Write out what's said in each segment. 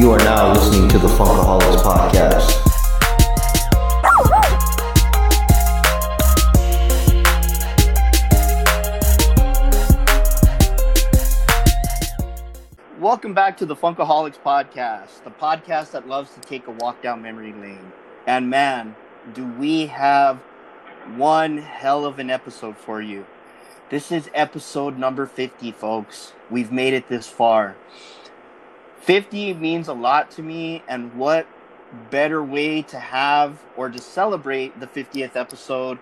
You are now listening to the Funkaholiks Podcast. Welcome back to the Funkaholiks Podcast, the podcast that loves to take a walk down memory lane. And man, do we have one hell of an episode for you. This is episode number 50, folks. We've made it this far. 50 means a lot to me, and what better way to have or to celebrate the 50th episode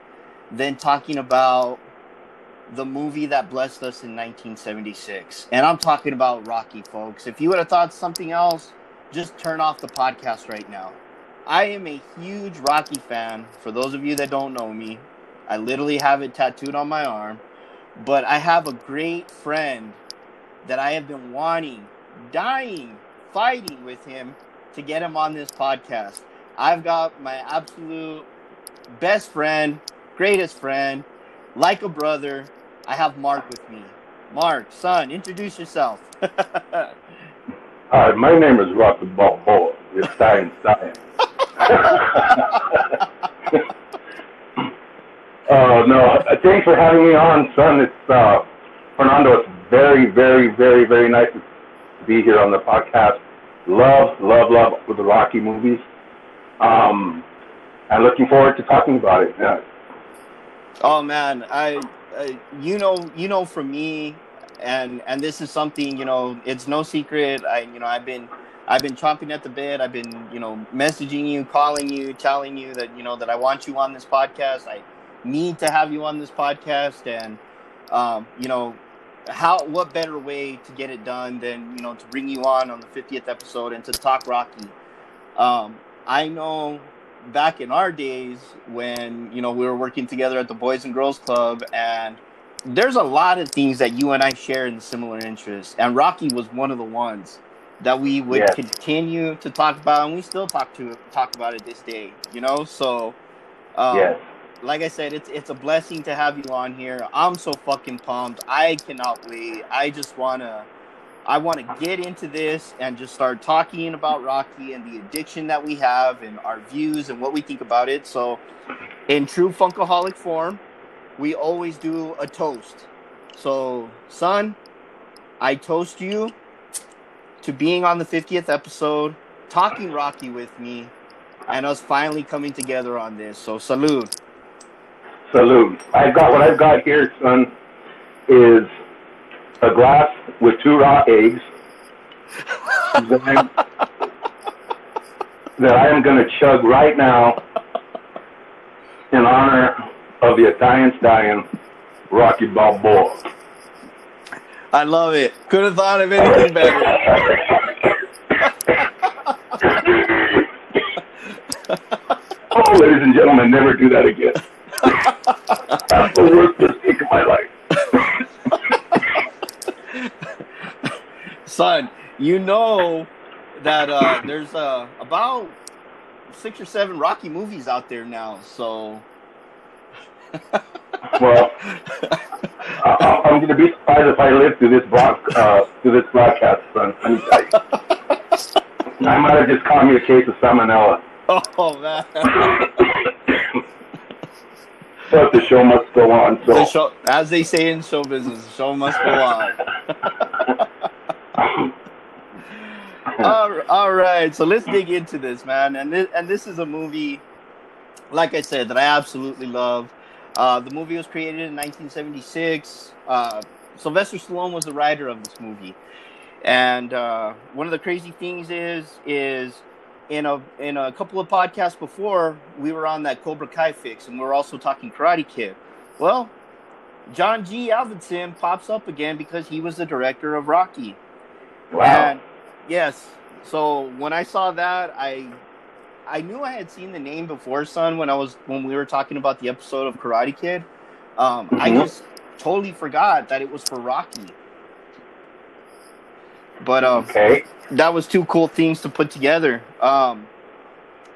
than talking about the movie that blessed us in 1976. And I'm talking about Rocky, folks. If you would have thought something else, just turn off the podcast right now. I am a huge Rocky fan. For those of you that don't know me, I literally have it tattooed on my arm. But I have a great friend that I have been wanting, dying, fighting with him to get him on this podcast. I've got my absolute best friend, greatest friend, like a brother. I have Mark with me. Mark, son, introduce yourself. Hi, my name is Rocky Balboa. It's Stein Stein. uh, no, thanks for having me on, son. It's uh, Fernando. It's very, very, very, very nice to be here on the podcast. Love, love, love the Rocky movies. Um, and looking forward to talking about it. Yeah. Oh man, I, I you know you know from me, and and this is something you know it's no secret. I you know I've been I've been chomping at the bit. I've been, you know, messaging you, calling you, telling you that, you know, that I want you on this podcast. I need to have you on this podcast. And, um, you know, how, what better way to get it done than, you know, to bring you on on the 50th episode and to talk Rocky. Um, I know back in our days when, you know, we were working together at the Boys and Girls Club and there's a lot of things that you and I share in similar interests. And Rocky was one of the ones that we would Yes. continue to talk about, and we still talk to talk about it this day. You know, so um, Yes. Like I said, it's it's a blessing to have you on here. I'm so fucking pumped. I cannot wait. I just wanna, I want to get into this and just start talking about Rocky and the addiction that we have and our views and what we think about it. So, in true funkaholik form, we always do a toast. So, son, I toast you to being on the 50th episode, talking Rocky with me, and us finally coming together on this. So, salute. Salute. I've got what I've got here, son, is a glass with two raw eggs that I'm, that I am going to chug right now in honor of the Italian stallion, Rocky Balboa. I love it. Could have thought of anything better. Oh, ladies and gentlemen, never do that again. That's the worst mistake of my life. Son, you know that uh, there's uh, about six or seven Rocky movies out there now. So, Well, I, I'm going to be surprised if I live through this broad, uh, through this broadcast, son. Tell. I might have just caught me a case of salmonella. oh man, But the show must go on. So the show, as they say in show business, the show must go on. all, all right, so let's dig into this, man. And this, and this is a movie, like I said, that I absolutely love. Uh, the movie was created in 1976. Uh, Sylvester Stallone was the writer of this movie, and uh, one of the crazy things is is in a in a couple of podcasts before we were on that Cobra Kai fix, and we are also talking Karate Kid. Well, John G. Avildsen pops up again because he was the director of Rocky. wow. And yes, so when I saw that, I I knew I had seen the name before, son. When I was when we were talking about the episode of Karate Kid, um, I Mhm. just totally forgot that it was for Rocky. But um, Okay. that was two cool things to put together. Um,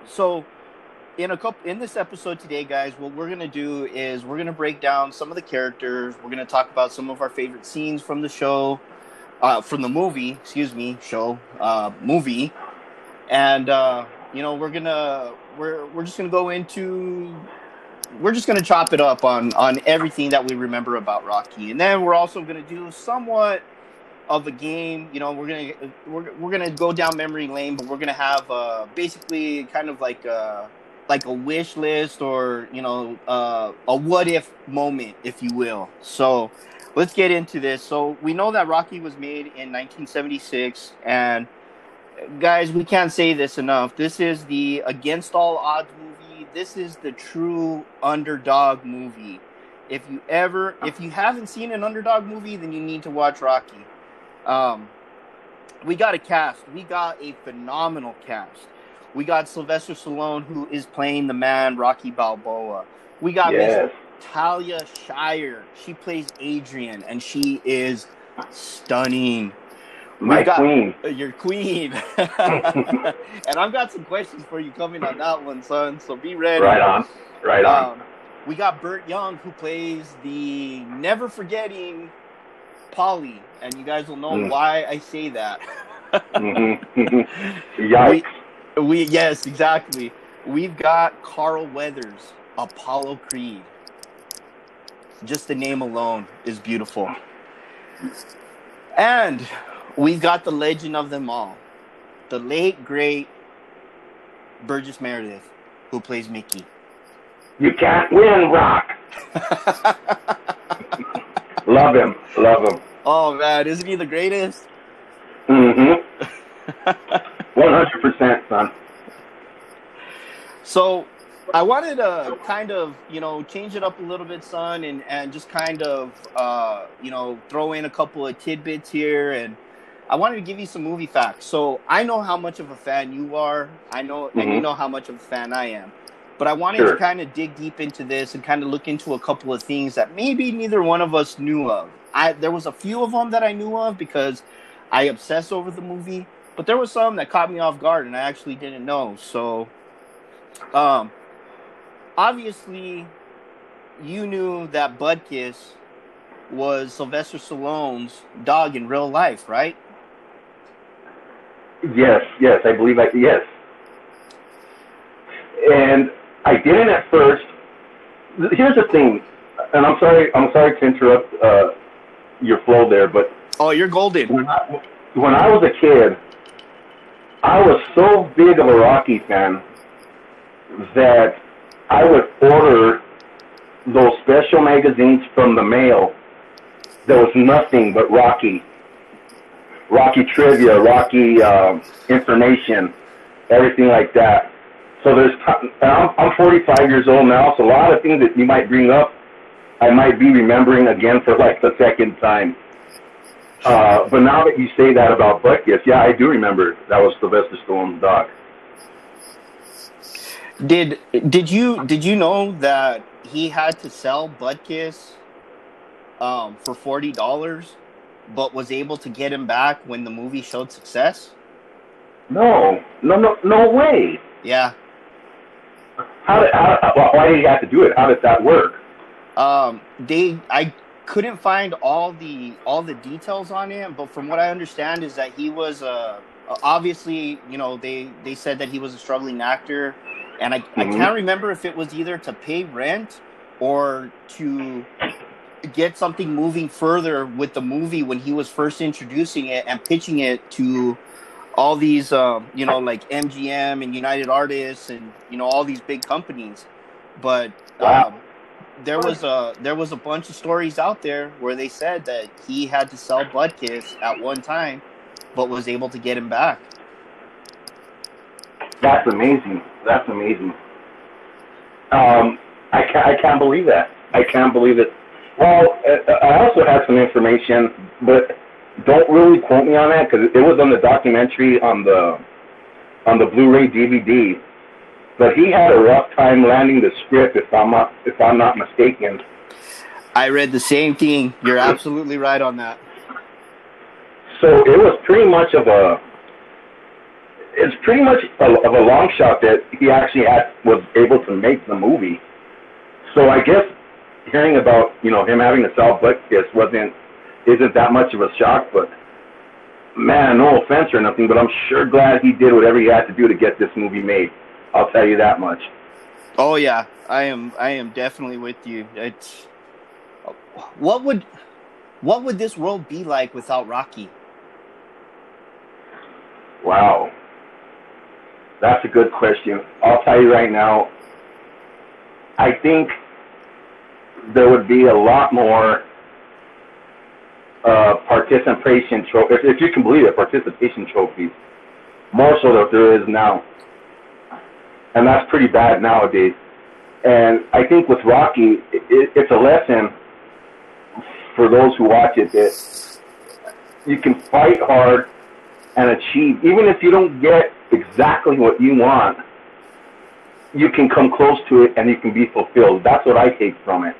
so in a couple in this episode today, guys, what we're gonna do is we're gonna break down some of the characters. We're gonna talk about some of our favorite scenes from the show, uh, from the movie. Excuse me, show, uh, movie. and uh, you know we're gonna we're we're just gonna go into we're just gonna chop it up on on everything that we remember about Rocky, and then we're also gonna do somewhat of a game. You know, we're gonna we're, we're gonna go down memory lane, but we're gonna have uh, basically kind of like a like a wish list or you know uh, a what if moment, if you will. So let's get into this. So we know that Rocky was made in 1976, and guys, we can't say this enough. This is the against all odds movie. This is the true underdog movie. If you ever, if you haven't seen an underdog movie, then you need to watch Rocky. Um, we got a cast. We got a phenomenal cast. We got Sylvester Stallone, who is playing the man Rocky Balboa. We got Yes. Miss Talia Shire. She plays Adrian, and she is stunning. My We got- queen. Uh, Your queen. and I've got some questions for you coming on that one, son. So be ready. Right on. Right on. Um, we got Burt Young, who plays the never forgetting Paulie, and you guys will know Mm. why I say that. Mhm. Yikes. We yes, exactly. We've got Carl Weathers, Apollo Creed. Just the name alone is beautiful. And we've got the legend of them all, the late great Burgess Meredith, who plays Mickey. You can't win, Rock. Love him. Love him. oh man, isn't he the greatest? Mm-hmm. 100%, son. So I wanted to kind of, you know, change it up a little bit, son, and, and just kind of, uh, you know, throw in a couple of tidbits here. And I wanted to give you some movie facts. So I know how much of a fan you are. I know, and you Mhm. know how much of a fan I am. But I wanted Sure. to kind of dig deep into this and kind of look into a couple of things that maybe neither one of us knew of. I there was a few of them that I knew of because I obsess over the movie, but there was some that caught me off guard and I actually didn't know. So, um, obviously, you knew that Butkus was Sylvester Stallone's dog in real life, right? Yes, yes, I believe I, yes. And I didn't at first. Here's the thing, and I'm sorry, I'm sorry to interrupt uh, your flow there, but Oh, you're golden. when I, when I was a kid, I was so big of a Rocky fan that I would order those special magazines from the mail. There was nothing but Rocky, Rocky trivia, Rocky um, information, everything like that. So there's, I'm, I'm 45 years old now, so a lot of things that you might bring up, I might be remembering again for like the second time. Uh, but now that you say that about Butkus, yeah, I do remember that was Sylvester Stallone's dog. Did did you did you know that he had to sell Butkus um, for forty dollars, but was able to get him back when the movie showed success? No, no, no, no way. Yeah. How did, how, why- did he have to do it? How did that work? Um, they I couldn't find all the all the details on it, but from what I understand is that he was uh obviously you know they they said that he was a struggling actor, and I I Mhm. can't remember if it was either to pay rent or to get something moving further with the movie when he was first introducing it and pitching it to all these um, you know like MGM and United Artists and you know all these big companies, but um, there was a there was a bunch of stories out there where they said that he had to sell Butkus at one time, but was able to get him back. That's amazing. That's amazing. Um, I can't, I can't believe that. I can't believe it. Well, I also had some information, but don't really quote me on that because it was on the documentary on the on the Blu-ray DVD. But he had a rough time landing the script, if I'm not if I'm not mistaken. I read the same thing. You're absolutely right on that. So it was pretty much of a it's pretty much a, of a long shot that he actually had was able to make the movie. So I guess hearing about you know him having to sell Butkus wasn't isn't that much of a shock, but man, no offense or nothing, but I'm sure glad he did whatever he had to do to get this movie made. I'll tell you that much. Oh yeah, I am. I am definitely with you. It's what would what would this world be like without Rocky? Wow. That's a good question. I'll tell you right now, I think there would be a lot more uh, participation trophies, if, if you can believe it, participation trophies, more so than there is now. And that's pretty bad nowadays. And I think with Rocky, it, it's a lesson for those who watch it that you can fight hard and achieve, even if you don't get exactly what you want, you can come close to it and you can be fulfilled. That's what I take from it.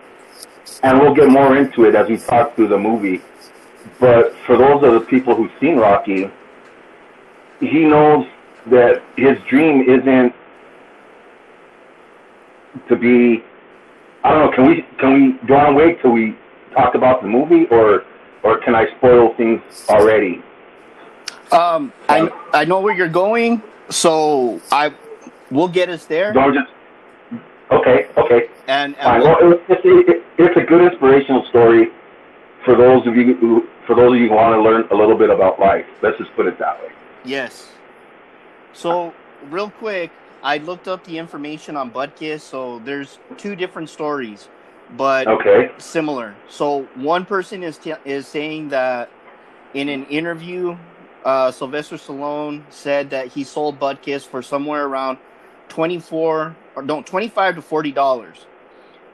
And we'll get more into it as we talk through the movie. But for those of the people who've seen Rocky, he knows that his dream isn't to be. I don't know. Can we can we do I wait till we talk about the movie, or or can I spoil things already? Um, I I know where you're going, so I we'll get us there. Don't just. Okay. Okay. And, and we'll- Well, it's, it's, it's a good inspirational story for those of you who for those of you who want to learn a little bit about life. Let's just put it that way. Yes. So, real quick, I looked up the information on Butkus. So, there's two different stories, but Okay. similar. So, one person is t- is saying that in an interview, uh, Sylvester Stallone said that he sold Butkus for somewhere around twenty four or no twenty five to forty dollars,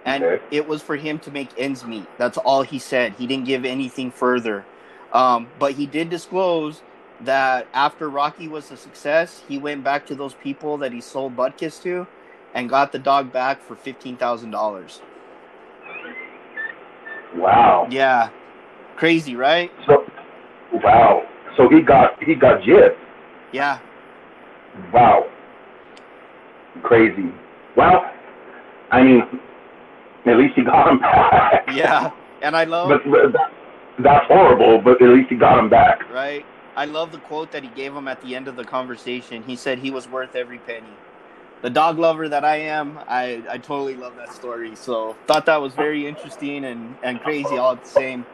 and Okay. it was for him to make ends meet. That's all he said. He didn't give anything further. Um, but he did disclose that after Rocky was a success, he went back to those people that he sold Butkus to, and got the dog back for fifteen thousand dollars. Wow. Yeah, crazy, right? So, wow. So he got he got gypped. Yeah, Wow. Crazy. Well, I mean, at least he got him back. yeah. And I love But, but that, that's horrible. But at least he got him back. right. I love the quote that he gave him at the end of the conversation. He said he was worth every penny. The dog lover that I am, I, I totally love that story. So thought that was very interesting and, and crazy all at the same.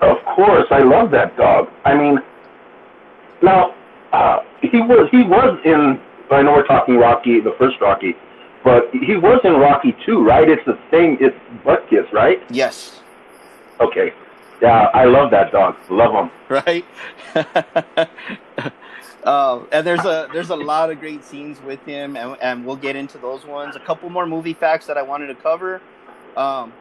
Of course, I love that dog. I mean, now uh, he was he was in. I know we're talking Rocky, the first Rocky, but he was in Rocky too, right? It's the same. It's Butkus, right? Yes. Okay. Yeah, I love that dog. Love him. right? uh, and there's a there's a lot of great scenes with him, and, and we'll get into those ones. A couple more movie facts that I wanted to cover. Um,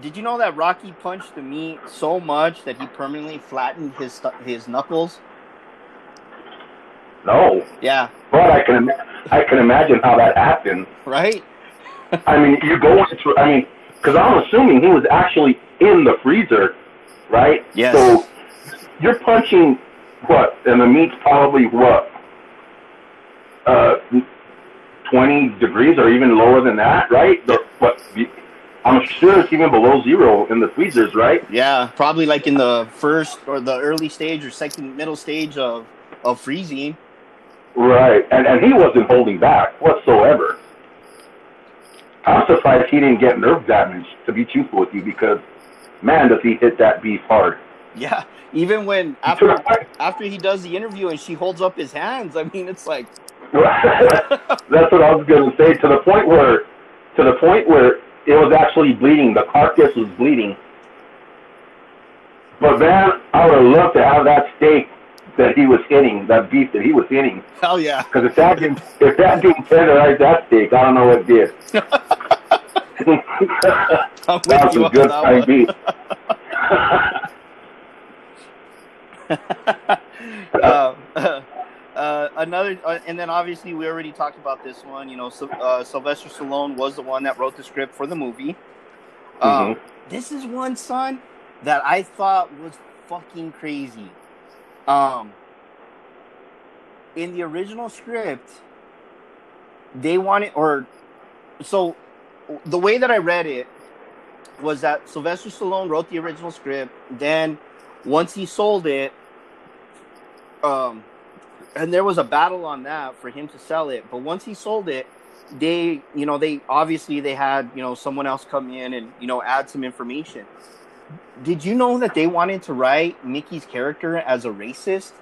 did you know that Rocky punched the meat so much that he permanently flattened his his knuckles? No, Yeah, but I can I can imagine how that happened. right. I mean, you go into. I mean, because I'm assuming he was actually in the freezer, right? Yes. So you're punching what, and the meat's probably what, uh, 20 degrees or even lower than that, right? The, what? you- I'm sure it's even below zero in the freezers, right? Yeah, probably like in the first or the early stage or second middle stage of of freezing. Right, and and he wasn't holding back whatsoever. I'm surprised he didn't get nerve damage. To be truthful with you, because man, does he hit that beef hard. Yeah, even when after after he does the interview and she holds up his hands, I mean, it's like, That's what I was going to say. To the point where, to the point where it was actually bleeding. The carcass was bleeding. But man, I would loved to have that steak that he was hitting, that beef that he was hitting. hell yeah, Because if that didn't, if that didn't tenderize that steak, I don't know what did. That was some good that beef. uh, uh, another, uh, and then obviously we already talked about this one. You know, uh, Sylvester Stallone was the one that wrote the script for the movie. Um, Mhm. This is one son that I thought was fucking crazy. Um, in the original script, they wanted, or so the way that I read it was that Sylvester Stallone wrote the original script. Then, once he sold it, Um, and there was a battle on that for him to sell it. But once he sold it, they, you know, they obviously they had, you know, someone else come in and you know add some information. Did you know that they wanted to write Mickey's character as a racist?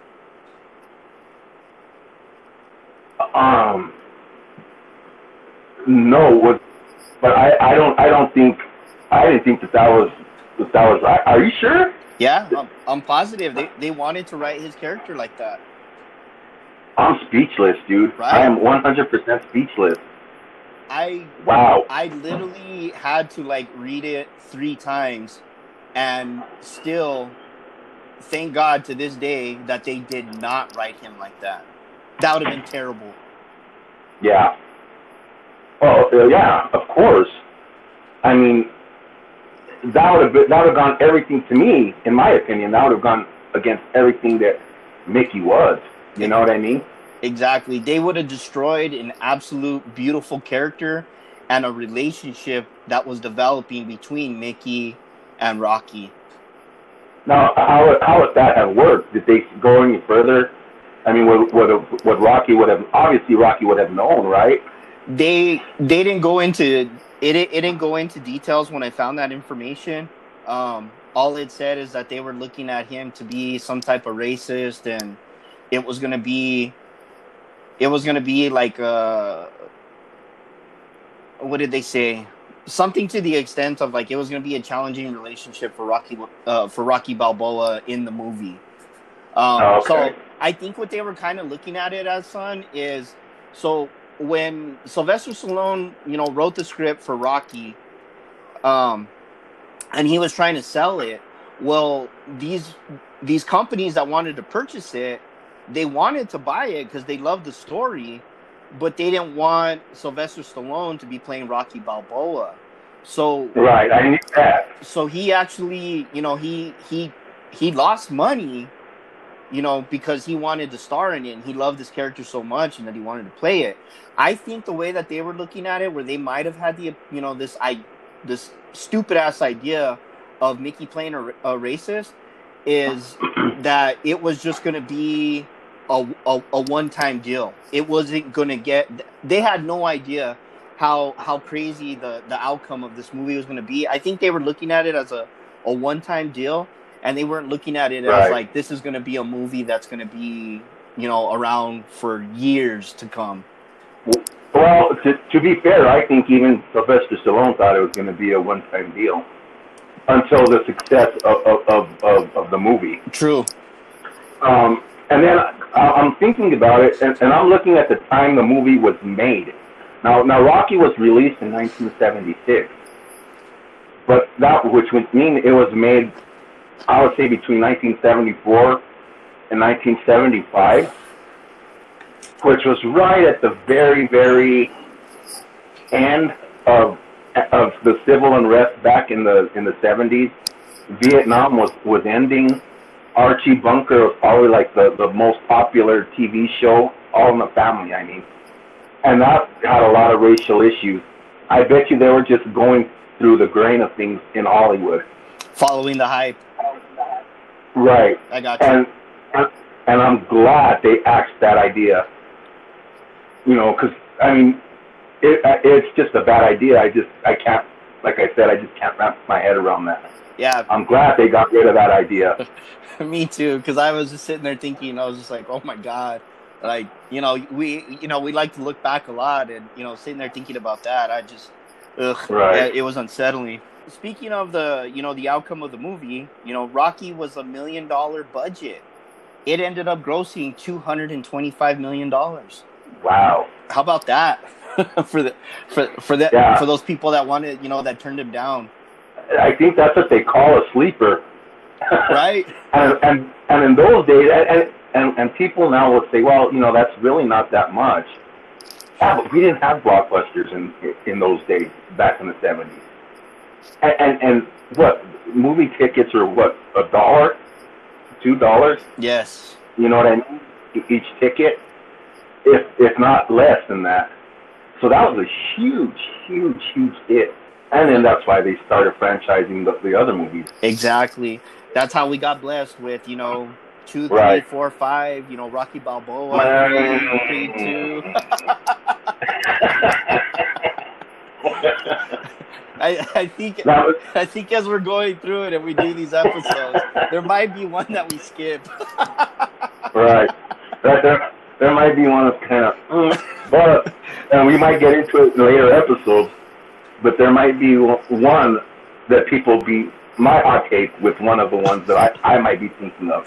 Um, no, what, but I, I don't, I don't think, I didn't think that that was, that that was right. Are you sure? Yeah, I'm, I'm positive they they wanted to write his character like that. I'm speechless, dude. Right. I am 100% speechless. I Wow. I literally had to like read it three times, and still, thank God to this day that they did not write him like that. That would have been terrible. Yeah. Oh, yeah, of course. I mean, that would have been, that would have gone everything to me, in my opinion. That would have gone against everything that Mickey was. You know what I mean? Exactly. They would have destroyed an absolute beautiful character and a relationship that was developing between Mickey and Rocky. Now, how would- how would that have worked? Did they go any further? I mean, what would, would Rocky would have obviously Rocky would have known, right? They they didn't go into it. It didn't go into details when I found that information. Um, all it said is that they were looking at him to be some type of racist, and it was gonna be, it was gonna be like uh, what did they say? Something to the extent of like it was gonna be a challenging relationship for Rocky uh, for Rocky Balboa in the movie. Um, Oh, So. I think what they were kind of looking at it as, son, is so when Sylvester Stallone, you know, wrote the script for Rocky, um, and he was trying to sell it. Well, these these companies that wanted to purchase it, they wanted to buy it because they loved the story, but they didn't want Sylvester Stallone to be playing Rocky Balboa. So Right. I knew that. so he actually, you know, he he he lost money, you know, because he wanted to star in it and he loved this character so much and that he wanted to play it. I think the way that they were looking at it, where they might have had the, you know, this I this stupid ass idea of Mickey playing a, a racist, is that it was just going to be a, a, a one time deal. It wasn't going to get. They had no idea how how crazy the the outcome of this movie was going to be. I think they were looking at it as a a one time deal, and they weren't looking at it as like this is going to be a movie that's going to be you know around for years to come. Well, to, to be fair, I think even Sylvester Stallone thought it was going to be a one-time deal until the success of of, of, of, of the movie. True. Um, and then I, I'm thinking about it, and, and I'm looking at the time the movie was made. Now, now Rocky was released in 1976, but that which would mean it was made, I would say, between 1974 and 1975, which was right at the very, very end of of the civil unrest back in the in the 70s. Vietnam was was ending. Archie Bunker was probably like the, the most popular TV show, All in the Family, I mean. And that had a lot of racial issues. I bet you they were just going through the grain of things in Hollywood. Following the hype. Right. I got you. And and I'm glad they axed that idea. You know, because I mean, it, it's just a bad idea. I just I can't, like I said, I just can't wrap my head around that. yeah, I'm glad they got rid of that idea. Me too, because I was just sitting there thinking, I was just like, oh my god, like you know, we you know we like to look back a lot, and you know, sitting there thinking about that, I just, ugh, Right. it was unsettling. Speaking of the you know the outcome of the movie, you know, Rocky was a million dollar budget. It ended up grossing two hundred and twenty five million dollars. Wow. How about that for the for for that Yeah. for those people that wanted you know that turned him down, I think that's what they call a sleeper. right? and and and in those days, and, and and and people now will say, well, you know, that's really not that much. Yeah, but we didn't have blockbusters in in those days back in the seventies. And, and and what movie tickets are what a dollar, two dollars? Yes. You know what I mean? Each ticket, if if not less than that. So that was a huge, huge, huge hit. And then that's why they started franchising the, the other movies. Exactly. That's how we got blessed with, you know, two, three, Right. four, five. You know, Rocky Balboa, Man. Creed two. I, I think was- I think as we're going through it and we do these episodes, there might be one that we skip. right. That, there, there might be one that's kind of, but, and we might get into it in later episodes, but there might be one that people be, my hot take with one of the ones that I, I might be thinking of.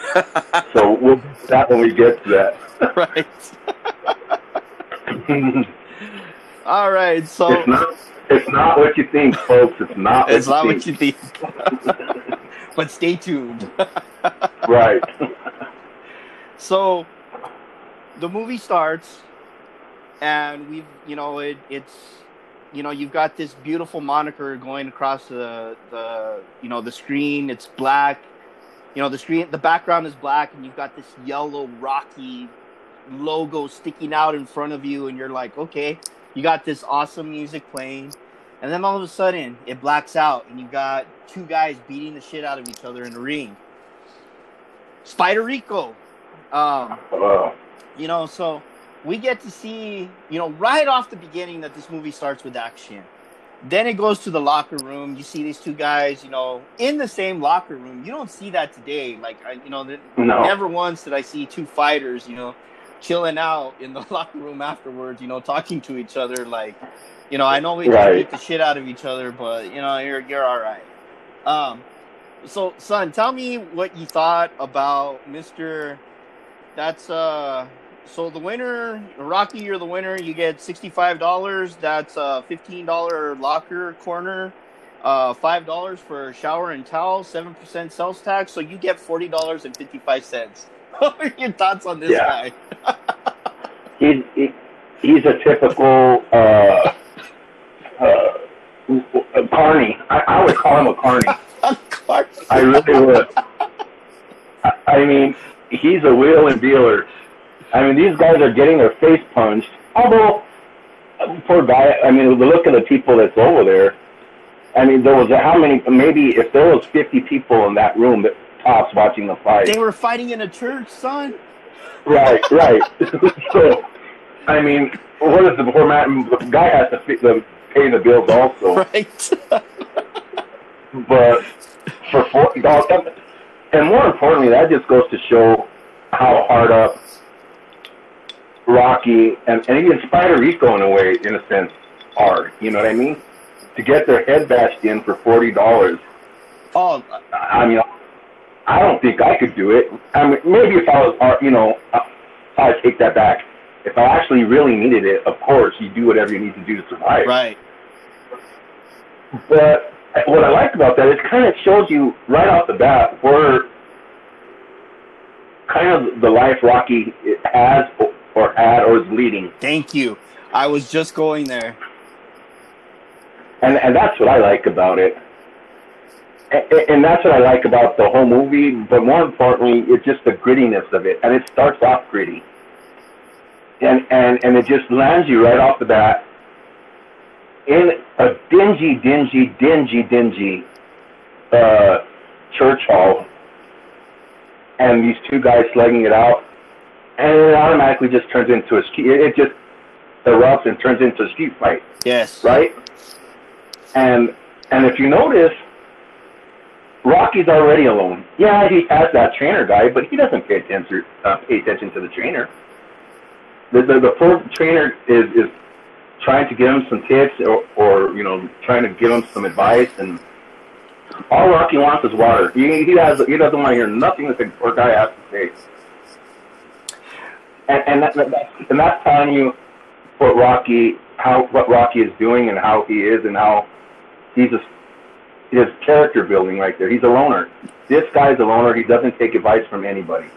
So we'll that when we get to that. right. All right. So it's not, it's not what you think, folks. It's not what it's you not think. what you think. but stay tuned. Right. So the movie starts, and we've, you know, it, it's, you know, you've got this beautiful moniker going across the, the, you know, the screen. It's black. You know, the screen, the background is black, and you've got this yellow Rocky logo sticking out in front of you, and you're like, okay, you got this awesome music playing. And then all of a sudden, it blacks out, and you got two guys beating the shit out of each other in the ring. Spider Rico. Um, you know, so we get to see, you know, right off the beginning that this movie starts with action. Then it goes to the locker room. You see these two guys, you know, in the same locker room. You don't see that today. Like, I, you know, no. never once did I see two fighters, you know, chilling out in the locker room afterwards, you know, talking to each other. Like, you know, I know we Right. beat the shit out of each other, but you know, you're you're all right. Um, so son, tell me what you thought about Mister. That's uh. So the winner, Rocky, you're the winner. You get sixty-five dollars. That's a fifteen dollar locker corner. Uh, five dollars for shower and towel. Seven percent sales tax. So you get forty dollars and fifty-five cents. What are your thoughts on this Yeah. guy? he's he, he's a typical uh, uh, a carny. I, I would call him a carny. I really would. I, I mean, he's a wheel and dealer. I mean, these guys are getting their face punched. Although, poor guy. I mean, the look of the people that's over there. I mean, there was a, how many? Maybe if there was fifty people in that room that tops watching the fight. They were fighting in a church, son. Right, right. so, I mean, what is the poor man? The guy has to fi- the, pay the bills also. Right. But for dollars, and more importantly, that just goes to show how hard up Rocky and, and even Spider Rico, in a way, in a sense, are. You know what I mean? To get their head bashed in for forty dollars. oh, I mean, I don't think I could do it. I mean, maybe if I was, uh, you know, uh, I take that back. If I actually really needed it, of course, you do whatever you need to do to survive. right. But what I like about that is kind of shows you right off the bat where kind of the life Rocky has or had or is leading, Thank you. I was just going there. and and that's what I like about it. And, and that's what I like about the whole movie. But more importantly, it's just the grittiness of it, and it starts off gritty, and and and it just lands you right off the bat in a dingy, dingy, dingy, dingy uh, church hall, and these two guys slugging it out, and it automatically just turns into a street. It, just erupts and turns into a street fight, Yes. right? And and if you notice, Rocky's already alone. Yeah, he has that trainer guy, but he doesn't pay attention uh, pay attention to the trainer. The the, the poor trainer is is trying to give him some tips or, or you know trying to give him some advice and all Rocky wants is water. He he has he doesn't want to hear nothing that the poor guy has to say. And and that, and that's telling you what Rocky how what Rocky is doing and how he is and how he's a his character building right there. He's a loner. This guy's a loner. He doesn't take advice from anybody.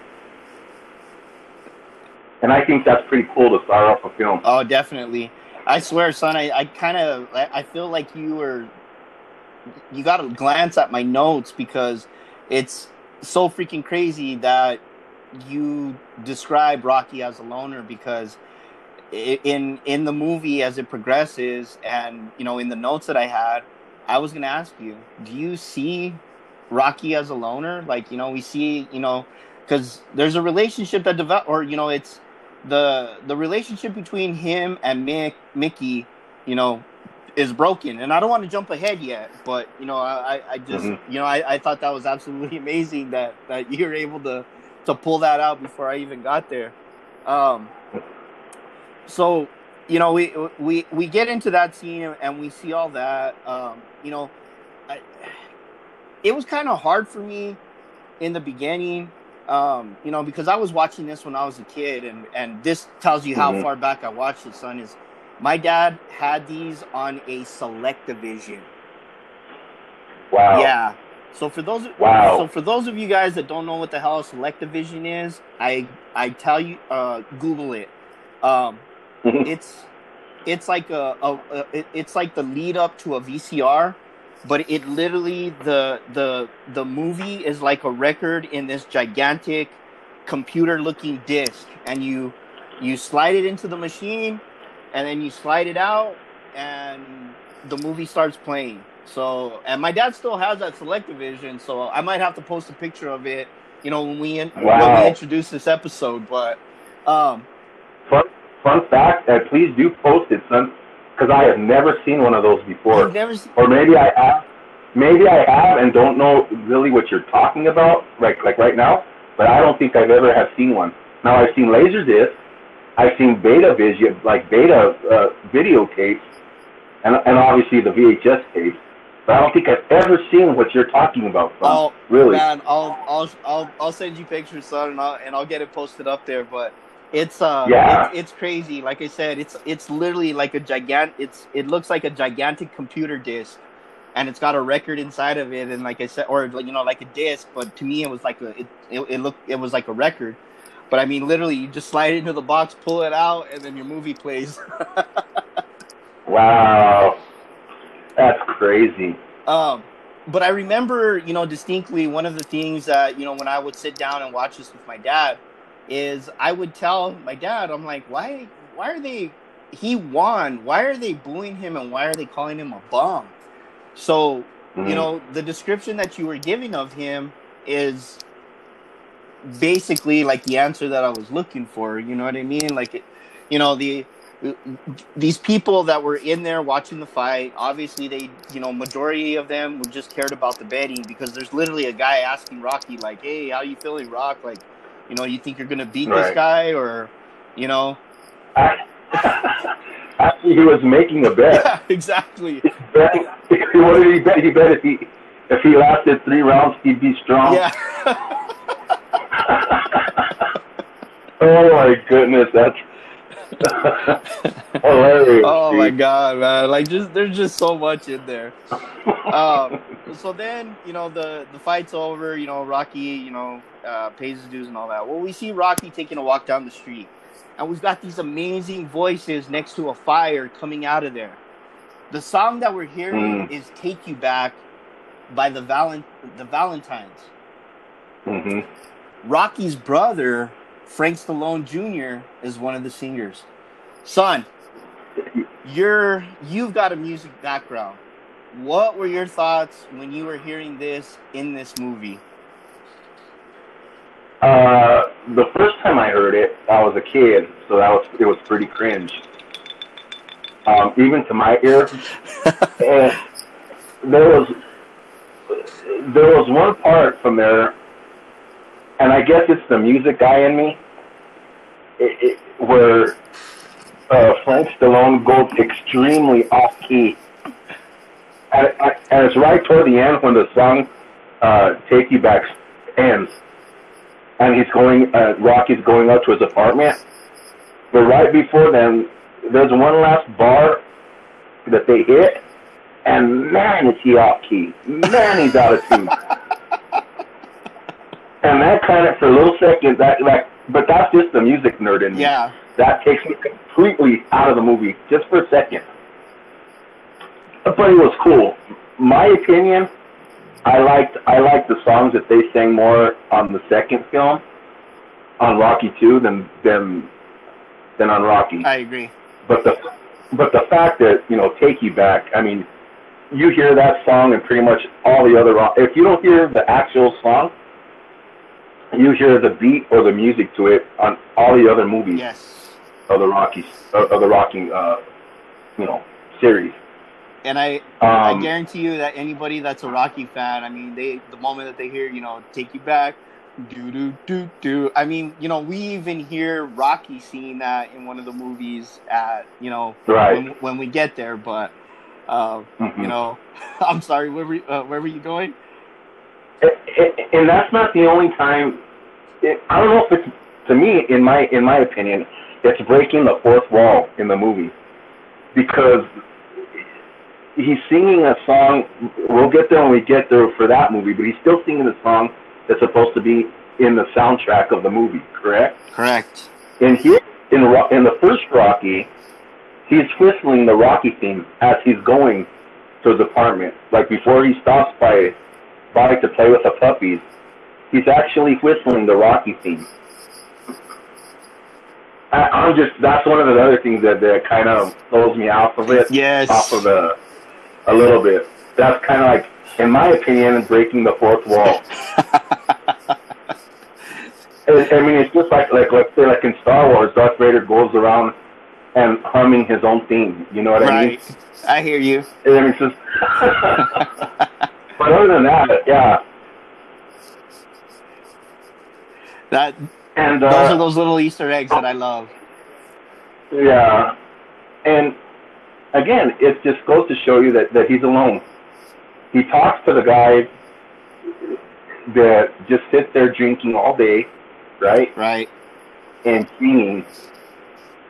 And I think that's pretty cool to start off a film. Oh, definitely. I swear, son. I, I kind of I I feel like you were you got to glance at my notes because it's so freaking crazy that you describe Rocky as a loner because in in the movie as it progresses and you know in the notes that I had I was going to ask you do you see Rocky as a loner like you know we see you know because there's a relationship that develop, or you know, it's the the relationship between him and Mick Mickey, you know, is broken. And I don't want to jump ahead yet, but you know, I I just Mhm. you know I, I thought that was absolutely amazing that that you're able to to pull that out before I even got there. Um, so you know we we we get into that scene and we see all that. Um, you know, I, it was kind of hard for me in the beginning. Um, you know, because I was watching this when I was a kid, and and this tells you how Mhm. far back I watched it. Son is my dad had these on a Selectavision. Wow. Yeah. So for those Wow. so for those of you guys that don't know what the hell a Selectavision is, I I tell you uh Google it. Um it's it's like a, a, a it's like the lead up to a VCR, but it literally the the the movie is like a record in this gigantic computer looking disc and you you slide it into the machine and then you slide it out and the movie starts playing. So, and my dad still has that Selectavision, so I might have to post a picture of it, you know, when we in, when we introduce this episode. But um, Fun, fun fact, and please do post it, son, because I have never seen one of those before. I've never seen. Or maybe I have, maybe I have and don't know really what you're talking about, like like right now. But I don't think I've ever have seen one. Now I've seen laser Laserdisc, I've seen Beta Vision, like Beta uh, videotapes, and and obviously the VHS tapes. But I don't think I've ever seen what you're talking about, son. Oh really? man, I'll I'll I'll I'll send you pictures, son, and I'll and I'll get it posted up there. But it's uh, Yeah. it's, it's crazy. Like I said, it's it's literally like a gigant. It's it looks like a gigantic computer disc, and it's got a record inside of it. And like I said, or you know, like a disc. But to me, it was like a it it, it looked it was like a record. But I mean, literally, you just slide it into the box, pull it out, and then your movie plays. Wow, that's crazy. Um, but I remember, you know, distinctly one of the things that, you know, when I would sit down and watch this with my dad is I would tell my dad, I'm like, why, why are they, he won. Why are they booing him and why are they calling him a bum? So, Mhm. you know, the description that you were giving of him is basically like the answer that I was looking for. You know what I mean? Like, it, you know, the, these people that were in there watching the fight, obviously they, you know, majority of them just cared about the betting because there's literally a guy asking Rocky like, "Hey, how you feeling, Rock? Like, you know, you think you're gonna beat this guy or, you know?" Actually, he was making a bet. Yeah, exactly. What did he bet? He bet if he if he lasted three rounds, he'd be strong. Yeah. oh my goodness, that's hilarious. oh my god, man! Like, just there's just so much in there. um, so then you know the the fight's over. You know Rocky, you know uh, pays his dues and all that. Well, we see Rocky taking a walk down the street, and we've got these amazing voices next to a fire coming out of there. The song that we're hearing Mm. is "Take You Back" by the Valent the Valentines. hmm Rocky's brother, Frank Stallone Jr., is one of the singers. Son, you're you've got a music background. What were your thoughts when you were hearing this in this movie? Uh, the first time I heard it, I was a kid, so that was it was pretty cringe. Um, even to my ear, and there was there was one part from there, and I guess it's the music guy in me, it, it, where uh, Frank Stallone goes extremely off key, and, and it's right toward the end when the song uh, "Take You Back" ends, and he's going. Uh, Rocky's going up to his apartment, but right before then, there's one last bar that they hit, and man, is he off key. Man, he's out of tune. and that kind of, for a little second, that like, but that's just the music nerd in me. Yeah, That takes me completely out of the movie, just for a second. But it was cool. My opinion, I liked I liked the songs that they sang more on the second film, on Rocky Two, than than than on Rocky. I agree. But the but the fact that you know take you back. I mean, you hear that song and pretty much all the other. If you don't hear the actual song, you hear the beat or the music to it on all the other movies Yes. of the Rocky of the Rocky uh, you know series. And I, I Um, guarantee you that anybody that's a Rocky fan, I mean, they the moment that they hear, you know, take you back, do do do do. I mean, you know, we even hear Rocky singing that in one of the movies at, you know, right. when, when we get there. But, uh, Mhm. you know, I'm sorry, where were, uh, where were you going? A- a- and that's not the only time. It, I don't know if it's to me, in my in my opinion, it's breaking the fourth wall in the movie because he's singing a song. We'll get there when we get there for that movie, but he's still singing the song that's supposed to be in the soundtrack of the movie. Correct? Correct. And here in Ro- in the first Rocky, he's whistling the Rocky theme as he's going to his apartment. Like before he stops by by to play with the puppies, he's actually whistling the Rocky theme. I, I'm just that's one of the other things that that kind of throws me off of it, Yes. off of the a little bit. That's kind of like, in my opinion, breaking the fourth wall. I I mean, it's just like like let's say like in Star Wars, Darth Vader goes around and humming his own theme. You know what I mean? right. I hear you. I mean, it's just. but other than that, yeah. That And those are uh, those little Easter eggs that I love. yeah, and again, it just goes to show you that that he's alone. He talks to the guy that just sits there drinking all day, right? Right. and singing,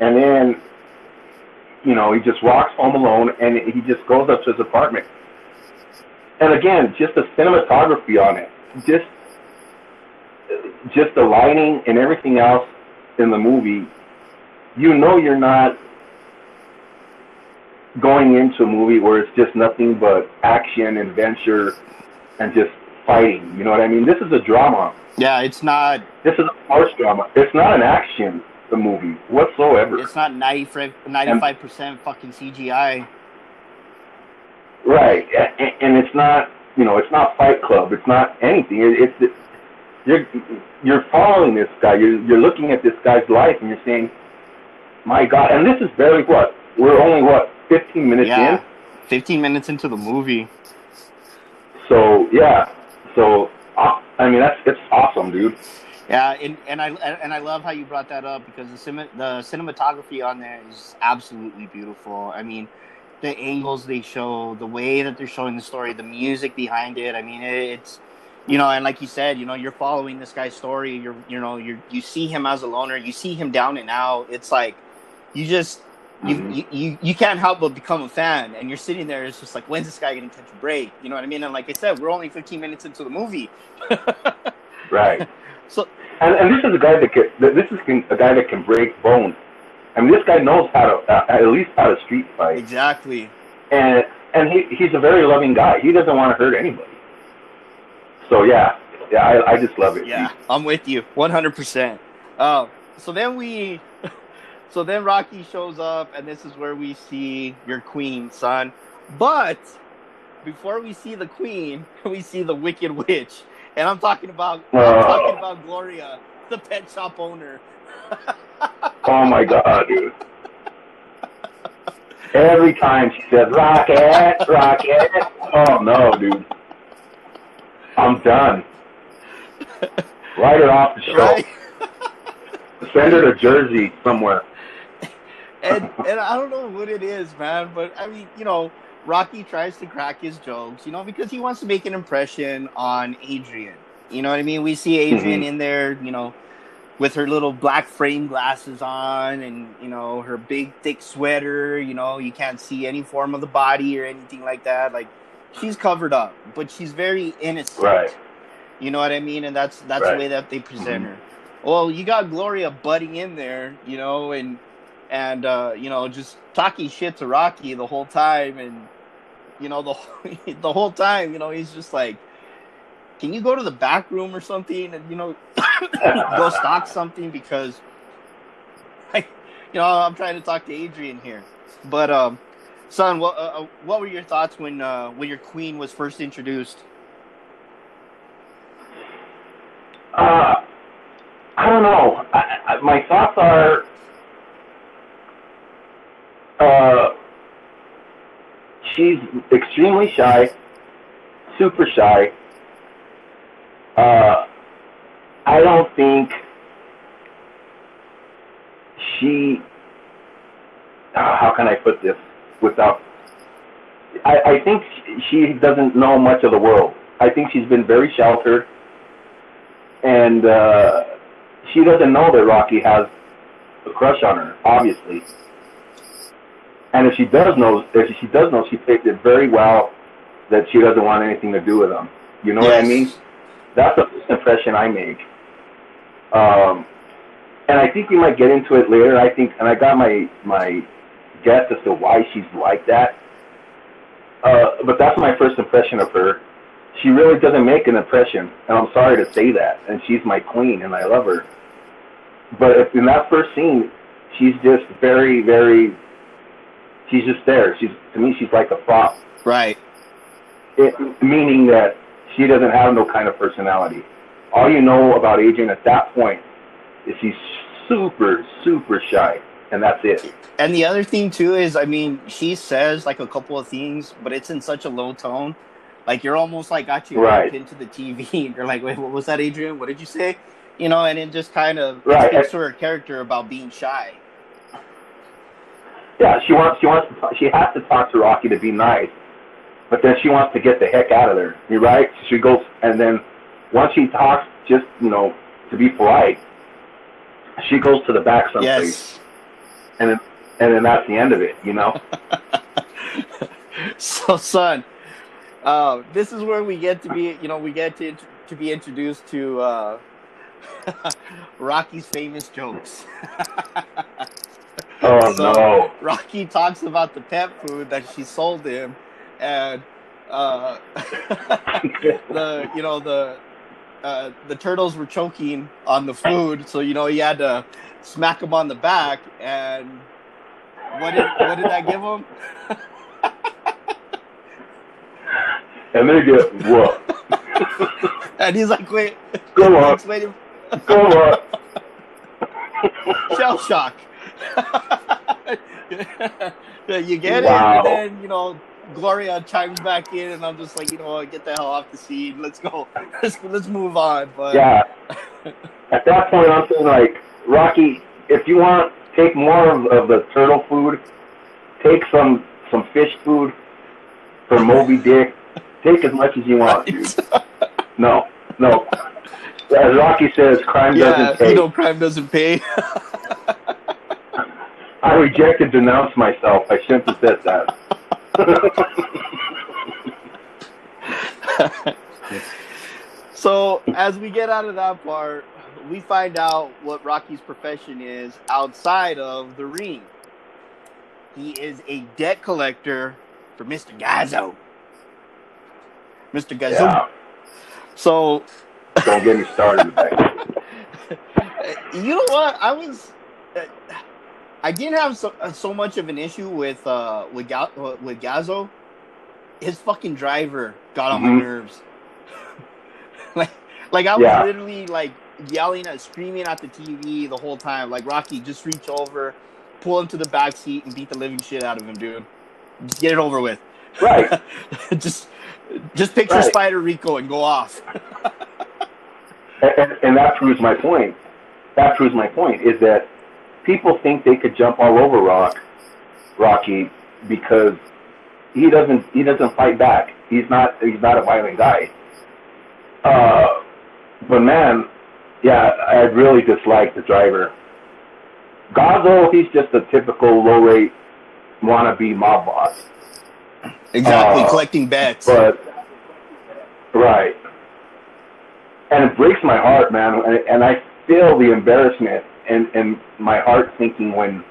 and then you know he just walks home alone, and he just goes up to his apartment. And again, just the cinematography on it, just just the lighting and everything else in the movie, you know you're not going into a movie where it's just nothing but action, adventure, and just fighting. You know what I mean? This is a drama. Yeah, it's not This is a horse drama. It's not an action the movie whatsoever. it's not 95 percent fucking CGI. Right, and it's not you know it's not Fight Club. It's not anything. It, it's you're you're following this guy. You're you're looking at this guy's life, and you're saying, "My God!" And this is barely what we're only what 15 minutes Yeah. in. 15 minutes into the movie. So yeah, so uh, I mean that's it's awesome, dude. Yeah, and, and I and I love how you brought that up because the cine, the cinematography on there is absolutely beautiful. I mean, the angles they show, the way that they're showing the story, the music behind it. I mean, it, it's you know, and like you said, you know, you're following this guy's story. You're you know, you you see him as a loner. You see him down and out. It's like you just. You, Mhm. you, you, you can't help but become a fan and you're sitting there it's just like when's this guy gonna catch a break you know what i mean and like i said we're only 15 minutes into the movie Right. so And, and this is a guy that can, this is a guy that can break bones. I mean, this guy knows how to uh, at least how to street fight, exactly and and he he's a very loving guy. He doesn't want to hurt anybody. So yeah, yeah, I, I just love it. Yeah, I'm with you, 100%. Uh, so then we, so then Rocky shows up, and this is where we see your queen, son. But before we see the queen, we see the Wicked Witch, and I'm talking about, I'm Oh. talking about Gloria, the pet shop owner. Oh my god, dude. Every time she says rocket, rocket. Oh no, dude. I'm done. Write her off the show. Right? Send her to Jersey somewhere. and and I don't know what it is, man, but I mean, you know, Rocky tries to crack his jokes, you know, because he wants to make an impression on Adrian. You know what I mean? We see Adrian Mhm. in there, you know, with her little black frame glasses on and, you know, her big thick sweater, you know, you can't see any form of the body or anything like that. Like she's covered up, but she's very innocent. Right. You know what I mean? And that's that's Right. the way that they present Mhm. her. Well, you got Gloria butting in there, you know, and and uh, you know just talking shit to Rocky the whole time, and you know the the whole time, you know, he's just like, "Can you go to the back room or something?" And you know, go stock something because, I, you know, I'm trying to talk to Adrian here. But um, son, what uh, uh, what were your thoughts when uh, when your queen was first introduced? Uh, I don't know. I, I, my thoughts are, uh, she's extremely shy, super shy. Uh, I don't think she. Uh, how can I put this without? I, I think she doesn't know much of the world. I think she's been very sheltered, and uh, she doesn't know that Rocky has a crush on her, obviously. And if she does know, if she does know, she takes it very well that she doesn't want anything to do with him. You know what I Yes. mean? That's the first impression I make. Um, and I think we might get into it later. I think, and I got my my guess as to why she's like that. Uh, but that's my first impression of her. She really doesn't make an impression, and I'm sorry to say that. And she's my queen, and I love her. But if, in that first scene, she's just very, very. She's just there. She's to me, she's like a prop Right. it, meaning that she doesn't have no kind of personality. All you know about Adrian at that point is he's super, super shy, and that's it. And the other thing too is, I mean, she says like a couple of things, but it's in such a low tone. Like you're almost like got you Right. into the TV, and you're like, "Wait, what was that, Adrian? What did you say?" You know, and it just kind of Right. speaks to her character about being shy. Yeah, she wants, she wants, to talk, she has to talk to Rocky to be nice, but then she wants to get the heck out of there. You're right? She goes, and then once she talks, just you know, to be polite, she goes to the back someplace, Yes. and then, and then that's the end of it. You know? so, son, uh, this is where we get to be. You know, we get to to be introduced to uh, Rocky's famous jokes. Oh So- no! Rocky talks about the pet food that she sold him, and uh, the you know the uh, the turtles were choking on the food, so you know he had to smack him on the back. And what did what did that give him? and they get what? And he's like, "Wait, Go on, explain it. go on. shell shock." You get Wow. it, and then you know Gloria chimes back in, and I'm just like, you know what, get the hell off the scene. Let's go. Let's let's move on. But Yeah. At that point, I'm saying like Rocky, if you want, take more of, of the turtle food, take some some fish food from Moby Dick. Take as much as you want. Dude. No, no. As Rocky says, crime yeah, doesn't pay. you know, crime doesn't pay. I reject and denounce myself. I shouldn't have said that. So as we get out of that part, we find out what Rocky's profession is outside of the ring. He is a debt collector for Mr. Gazzo. Mr. Gazzo. yeah. So Don't get me started you know what? I was, uh, I didn't have so, uh, so much of an issue with uh with Ga- uh, with Gazzo. His fucking driver got on my Mhm. nerves. like, like I was Yeah. literally like yelling at, screaming at the TV the whole time. Like Rocky, just reach over, pull him to the back seat, and beat the living shit out of him, dude. Just get it over with. Right. just, just picture Right. Spider Rico and go off. And, and, and that proves my point. That proves my point is that people think they could jump all over Rock, Rocky, because he doesn't he doesn't fight back. He's not he's not a violent guy. Uh, but man, yeah, I really dislike the driver. Gazzo, he's just a typical low rate wannabe mob boss. Exactly, Uh, collecting bets. But right, and it breaks my heart, man. And, and I feel the embarrassment and and my heart sinking when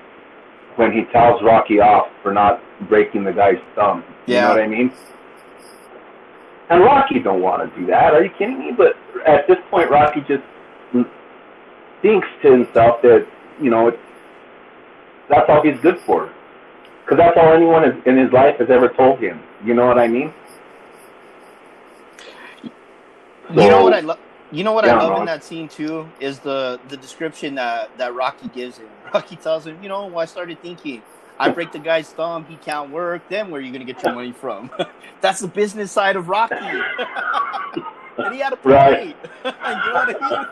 when he tells Rocky off for not breaking the guy's thumb. You know what I mean? And Rocky don't want to do that. Are you kidding me? But at this point, Rocky just thinks to himself that you know it, that's all he's good for. Because that's all anyone is- in his life has ever told him. You know what I mean? you know what I love? You know what Yeah, I love in that scene too is the the description that that Rocky gives him. Rocky tells him, you know, well, I started thinking, I break the guy's thumb, he can't work. Then where are you gonna get your money from? That's the business side of Rocky. and he had a point. Right. you know what I mean?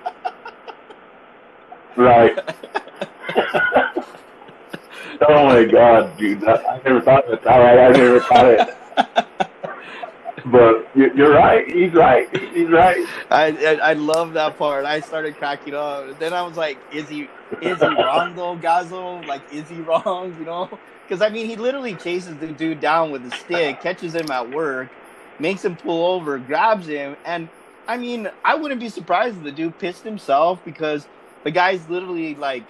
Right. oh my god, dude! That, I never thought of it that way. I never thought it. But you- you're right. He's right. He's right. I, I I love that part. I started cracking up. Then I was like, is he is he wrong though, Gazzo? Like, is he wrong? You know? Because I mean, he literally chases the dude down with a stick, catches him at work, makes him pull over, grabs him, and I mean, I wouldn't be surprised if the dude pissed himself because the guy's literally like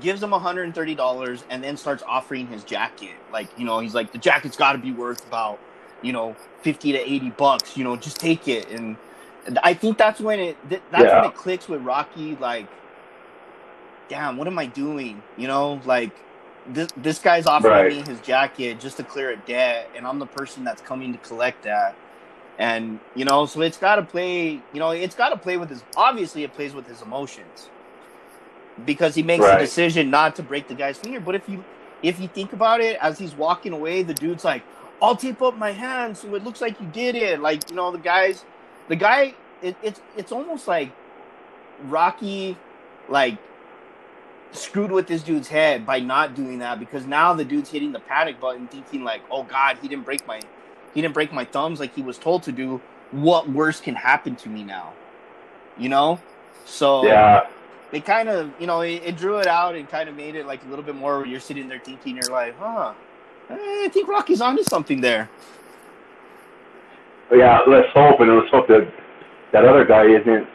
gives him $130 and then starts offering his jacket. Like, you know, he's like, the jacket's got to be worth about, you know, 50 to 80 bucks, you know, just take it. And and I think that's when it, th- that's Yeah. when it clicks with Rocky. Like, damn, what am I doing? You know, like this, this guy's offering Right. me his jacket just to clear a debt. And I'm the person that's coming to collect that. And, you know, so it's got to play, you know, it's got to play with his, obviously it plays with his emotions because he makes Right. the decision not to break the guy's finger. But if you if you think about it, as he's walking away, the dude's like, "I'll tape up my hands so it looks like you did it." Like you know, the guys, the guy, it, it's it's almost like Rocky, like screwed with this dude's head by not doing that because now the dude's hitting the panic button, thinking like, "Oh God, he didn't break my he didn't break my thumbs like he was told to do. What worse can happen to me now?" You know. So Yeah. It kind of you know it, it drew it out and kind of made it like a little bit more where you're sitting there thinking you're like huh eh, i think rocky's onto something there Yeah. Let's hope, and let's hope that that other guy isn't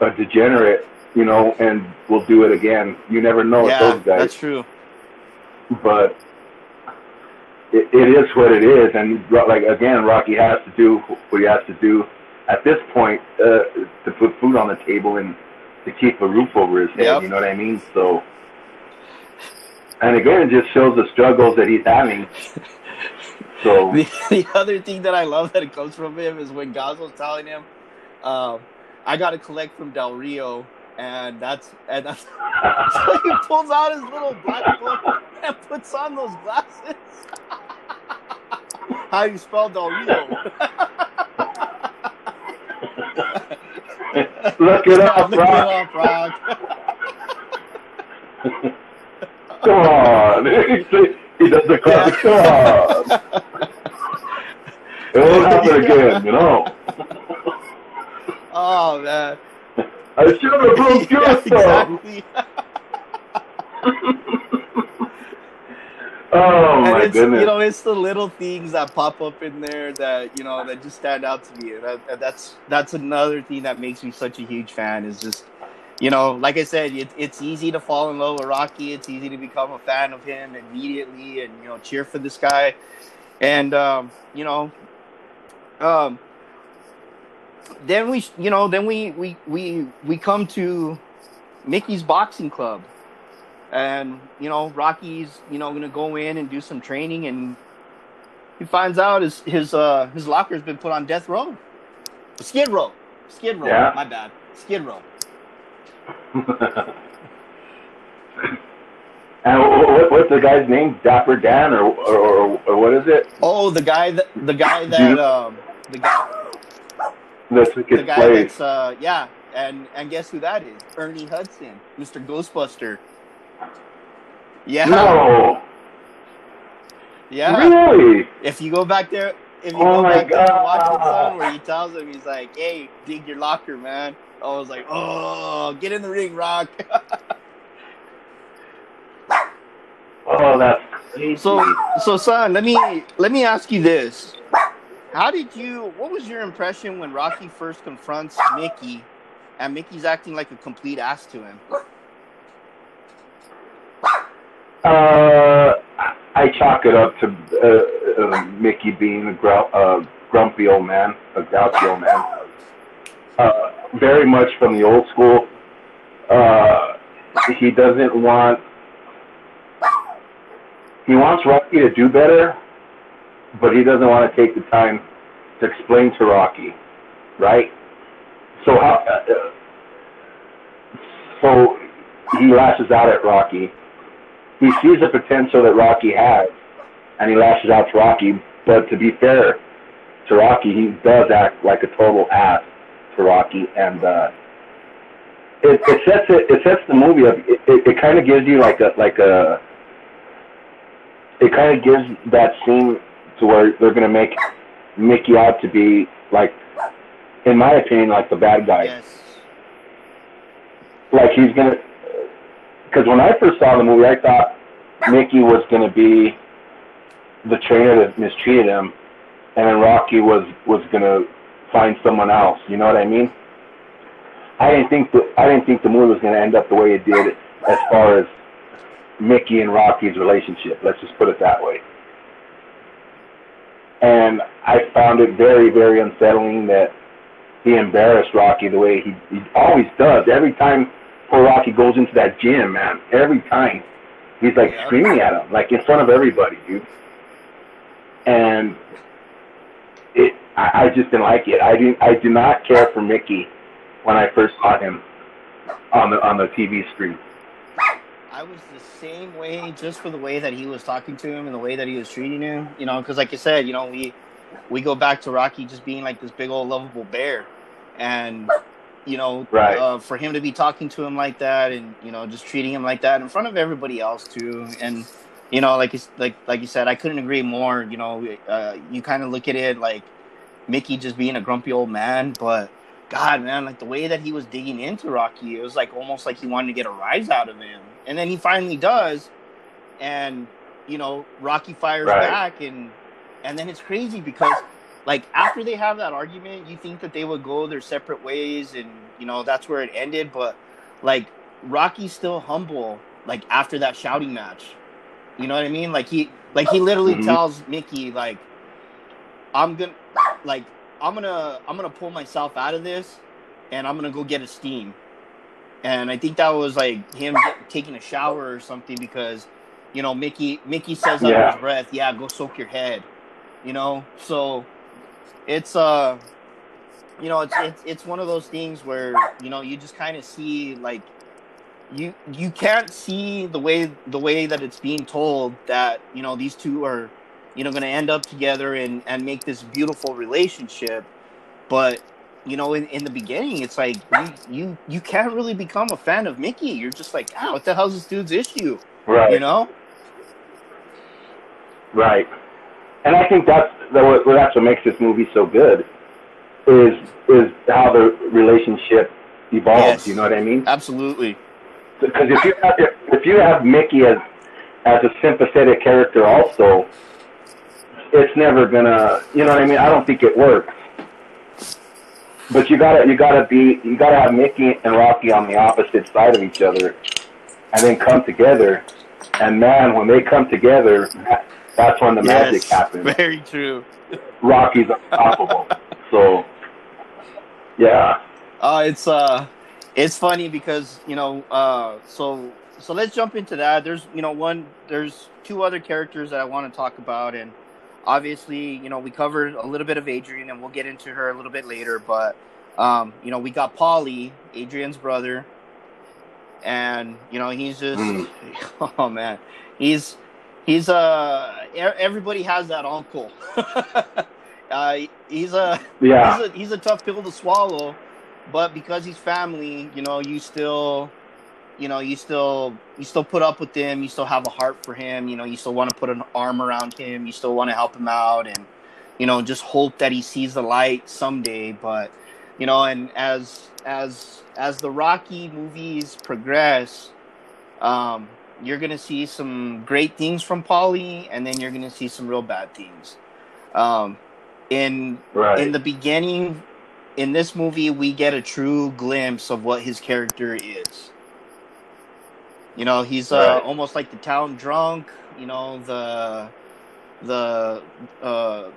a degenerate, you know, and will do it again. You never know yeah those guys. that's true but it, it is what it is. And like again, Rocky has to do what he has to do at this point uh, to put food on the table and to keep a roof over his head. Yep. You know what I mean? So, and again, it just shows the struggles that he's having. So the, the other thing that i love that it comes from him is when Gazzo's telling him um, i gotta collect from del rio and that's and that's so he pulls out his little black book and puts on those glasses how you spell del rio look it up, Look Rock. Rock. Come on, he does the classic. Come on. It won't happen again, you know. Oh man. I should have broke your Yeah, exactly. Oh and my it's goodness. you know it's the little things that pop up in there that you know that just stand out to me. And that, that's that's another thing that makes me such a huge fan is just you know like I said it, it's easy to fall in love with Rocky. It's easy to become a fan of him immediately and you know cheer for this guy. And um, you know um then we you know then we we we we come to Mickey's boxing club and you know Rocky's you know gonna go in and do some training and he finds out his his uh his locker's been put on death row skid row skid row Yeah. my bad skid row and what, what's the guy's name? Dapper Dan, or or, or what is it? oh the guy that the guy that um the guy That took the guy place. that's uh yeah and and guess who that is Ernie Hudson Mr. Ghostbuster yeah No, yeah really? If you go back there, if you Oh go my back there and watch the God. son where he tells him, he's like, "Hey, dig your locker, man." I was like, "Oh, get in the ring, Rock." Oh, that's crazy. so, so son, let me let me ask you this: How did you? What was your impression when Rocky first confronts Mickey, and Mickey's acting like a complete ass to him? Uh, I chalk it up to uh, uh, Mickey being a grou- uh, grumpy old man, a grouchy old man. Uh, very much from the old school. Uh, he doesn't want. He wants Rocky to do better, but he doesn't want to take the time to explain to Rocky, right? So how? Uh, uh, so he lashes out at Rocky. He sees the potential that Rocky has, and he lashes out to Rocky. But to be fair to Rocky, he does act like a total ass to Rocky, and uh, it, it sets it, it sets the movie up. It, it, it kind of gives you like a like a. It kind of gives that scene to where they're gonna make Mickey out to be like, in my opinion, like the bad guy. Yes. Like he's gonna. Because when I first saw the movie, I thought Mickey was gonna be the trainer that mistreated him, and then Rocky was was gonna find someone else. You know what I mean? I didn't think the I didn't think the movie was gonna end up the way it did, as far as Mickey and Rocky's relationship. Let's just put it that way. And I found it very, very unsettling that he embarrassed Rocky the way he, he always does. Every time poor Rocky goes into that gym, man, every time he's like Yeah. screaming at him, like in front of everybody, dude. And it, I, I just didn't like it. I didn't. I do not care for Mickey when I first saw him on the on the TV screen. I was the same way, just for the way that he was talking to him and the way that he was treating him. You know, because like you said, you know, we we go back to Rocky just being like this big old lovable bear, and you know, Right. uh, for him to be talking to him like that and you know just treating him like that in front of everybody else too, and you know, like it's like like you said, I couldn't agree more. You know, uh, you kind of look at it like Mickey just being a grumpy old man, but God, man, like the way that he was digging into Rocky, it was like almost like he wanted to get a rise out of him. And then he finally does, and you know, Rocky fires Right. back, and and then it's crazy because like after they have that argument, you think that they would go their separate ways, and you know that's where it ended. But like Rocky's still humble, like after that shouting match. You know what I mean? Like he like he literally Mhm. tells Mickey like, I'm gonna like I'm gonna I'm gonna pull myself out of this, and I'm gonna go get a steam. And I think that was like him taking a shower or something because, you know, Mickey Mickey says under Yeah. his breath, "Yeah, go soak your head," you know. So it's uh, you know, it's it's it's one of those things where you know you just kind of see like you you can't see the way the way that it's being told that you know these two are you know going to end up together and and make this beautiful relationship. But you know in, in the beginning it's like you, you you can't really become a fan of mickey. You're just like ah, what the hell's this dude's issue? Right. you know? Right. And I think that's the, what that's what makes this movie so good is is how the relationship evolves. Yes. You know what I mean? absolutely Because if you have, if, if you have Mickey as as a sympathetic character, also, it's never gonna. You know what I mean? I don't think it works. But you gotta you gotta be you gotta have Mickey and Rocky on the opposite side of each other, and then come together. And man, when they come together, that, that's when the magic happens. very true Rocky's unstoppable. so, yeah, Uh, it's uh, it's funny because you know, uh, so so let's jump into that. There's you know one, there's two other characters that I want to talk about, and obviously you know we covered a little bit of Adrian, and we'll get into her a little bit later. But um, you know we got Paulie, Adrian's brother, and you know he's just Mm. oh man, he's he's uh e- everybody has that uncle. uh, he's a yeah, he's a he's a tough pill to swallow, but because he's family, you know, you still, you know, you still you still put up with him. You still have a heart for him. You know, you still want to put an arm around him. You still want to help him out, and you know, just hope that he sees the light someday. But you know, and as as as the Rocky movies progress, um, you're gonna see some great things from Paulie, and then you're gonna see some real bad things. Um, in right. in the beginning in this movie we get a true glimpse of what his character is you know he's uh, Right. almost like the town drunk you know the the uh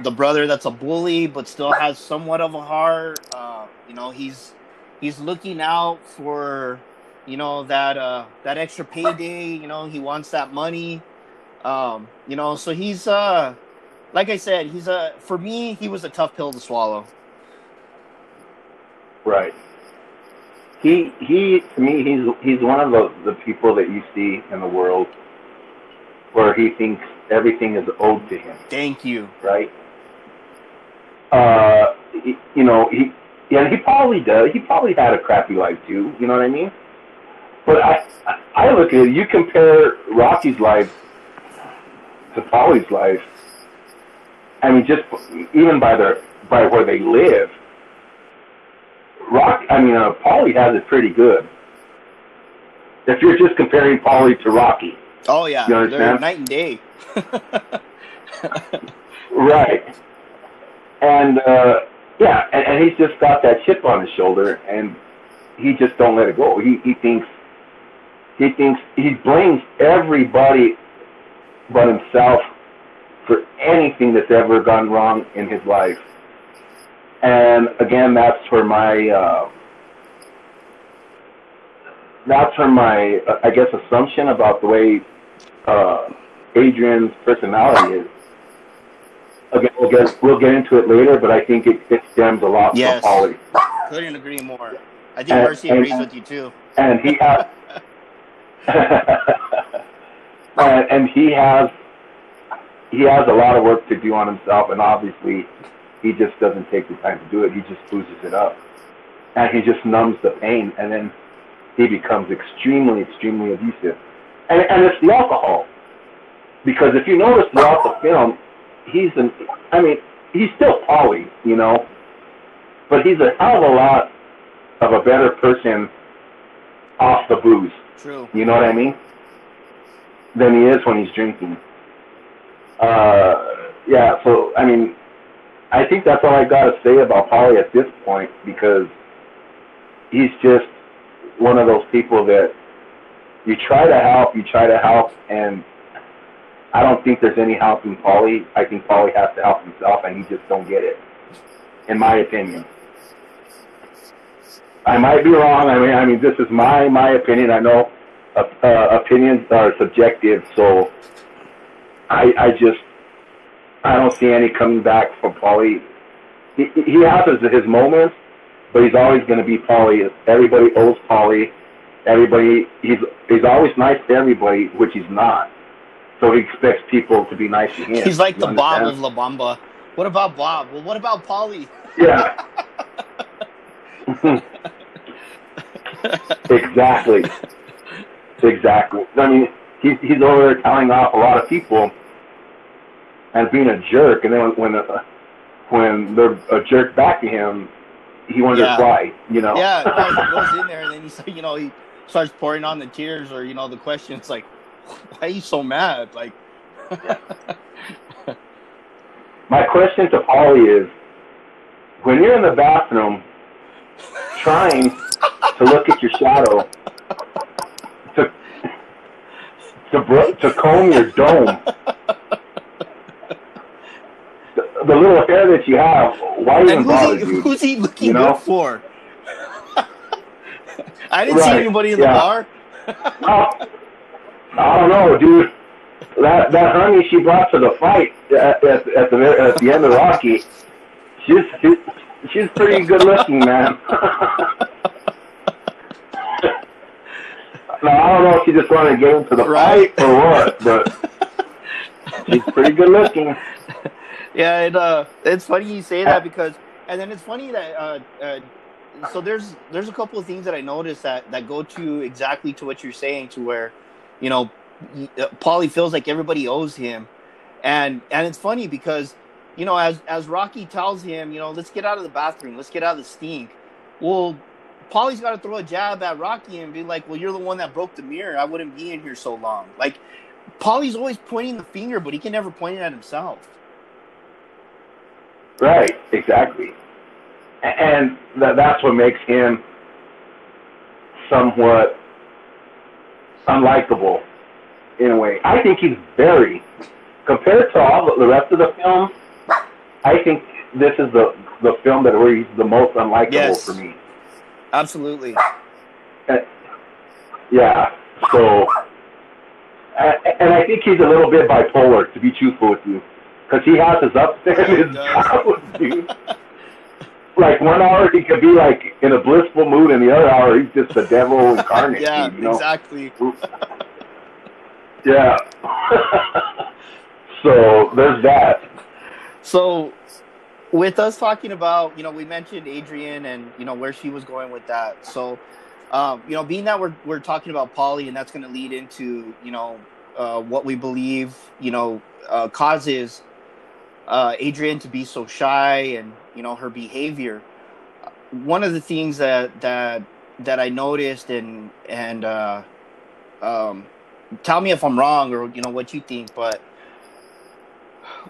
the brother that's a bully but still has somewhat of a heart uh you know he's he's looking out for you know that uh that extra payday you know he wants that money um you know so he's uh like I said, he's a for me he was a tough pill to swallow. Right. He he to me he's he's one of the the people that you see in the world where he thinks everything is owed to him, Thank you. right? Uh, he, you know he yeah he probably does. He probably had a crappy life too. You know what I mean? But I I- look at it. You compare Rocky's life to Paulie's life. I mean, just even by their by where they live, Rock. I mean, uh, Paulie has it pretty good. If you're just comparing Paulie to Rocky, Oh yeah, You they're understand? night and day. right? And uh, yeah, and, and he's just got that chip on his shoulder, and he just don't let it go. He he thinks he thinks he blames everybody but himself for anything that's ever gone wrong in his life. And again, that's where my uh, that's where my uh, I guess assumption about the way uh, Adrian's personality is. Again, we'll get we'll get into it later, but I think it, it stems a lot Yes. from Paulie, Couldn't agree more. I think And- Mercy and- agrees with you too. and he has and, and he has he has a lot of work to do on himself, and obviously he just doesn't take the time to do it. He just boozes it up, and he just numbs the pain, and then he becomes extremely, extremely abusive. And, and it's the alcohol, because if you notice throughout the film, he's an I mean he's still Paulie, you know, but he's a hell of a lot of a better person off the booze. True. You know what I mean? Than he is when he's drinking. Uh, yeah. So I mean, I think that's all I got to say about Paulie at this point because he's just one of those people that you try to help, you try to help, and I don't think there's any helping Paulie. I think Paulie has to help himself, and he just don't get it, in my opinion. I might be wrong. I mean, I mean, this is my my opinion. I know uh, uh, opinions are subjective, so I I just I don't see any coming back from Paulie. He, he has his, his moments, but he's always going to be Paulie. Everybody owes Paulie. Everybody he's he's always nice to everybody, which he's not. So he expects people to be nice to him. He's like You the Bob of La Bamba. What about Bob? Well, what about Paulie? Yeah. exactly. Exactly. I mean, he's he's over there telling off a lot of people and being a jerk, and then when when, uh, when they're a jerk back to him, he wonders Yeah. why. You know. Yeah, he goes in there and then he's you know, he starts pouring on the tears or you know the questions like, why are you so mad? Like, My question to Paulie is, when you're in the bathroom trying to look at your shadow to to bro- to comb your dome, the, the little hair that you have, why even bother, who's he, who's he looking You know? good for? I didn't see anybody in the yeah. bar. Oh, I don't know, dude. That that honey she brought to the fight at, at, at the at the end of Rocky, she's she's, she's pretty good looking, man. now I don't know if she just wanted to get into the Right. fight or what, but she's pretty good looking. Yeah, it, uh, it's funny you say that because, and then it's funny that, uh, uh, so there's there's a couple of things that I noticed that that go to exactly to what you're saying, to where, you know, uh, Paulie feels like everybody owes him, and and it's funny because, you know, as as Rocky tells him, you know, let's get out of the bathroom, let's get out of the stink. Well, Paulie's got to throw a jab at Rocky and be like, well, you're the one that broke the mirror. I wouldn't be in here so long. Like, Paulie's always pointing the finger, but he can never point it at himself. Right, exactly. And that, that's what makes him somewhat unlikable in a way. I think he's very, compared to all the rest of the film, I think this is the, the film that where he's the most unlikable Yes. for me. Absolutely. Yeah, so, and I think he's a little bit bipolar, to be truthful with you. Because he has his ups and his downs, dude. like one hour he could be like in a blissful mood, and the other hour he's just the devil incarnate. yeah, you know? exactly. Yeah. so there's that. So, with us talking about, you know, we mentioned Adrian and you know where she was going with that. So, um, you know, being that we're we're talking about Paulie, and that's going to lead into you know uh, what we believe, you know, uh, causes uh, Adrian to be so shy and you know her behavior. One of the things that that that I noticed and and uh, um, tell me if I'm wrong or you know what you think, but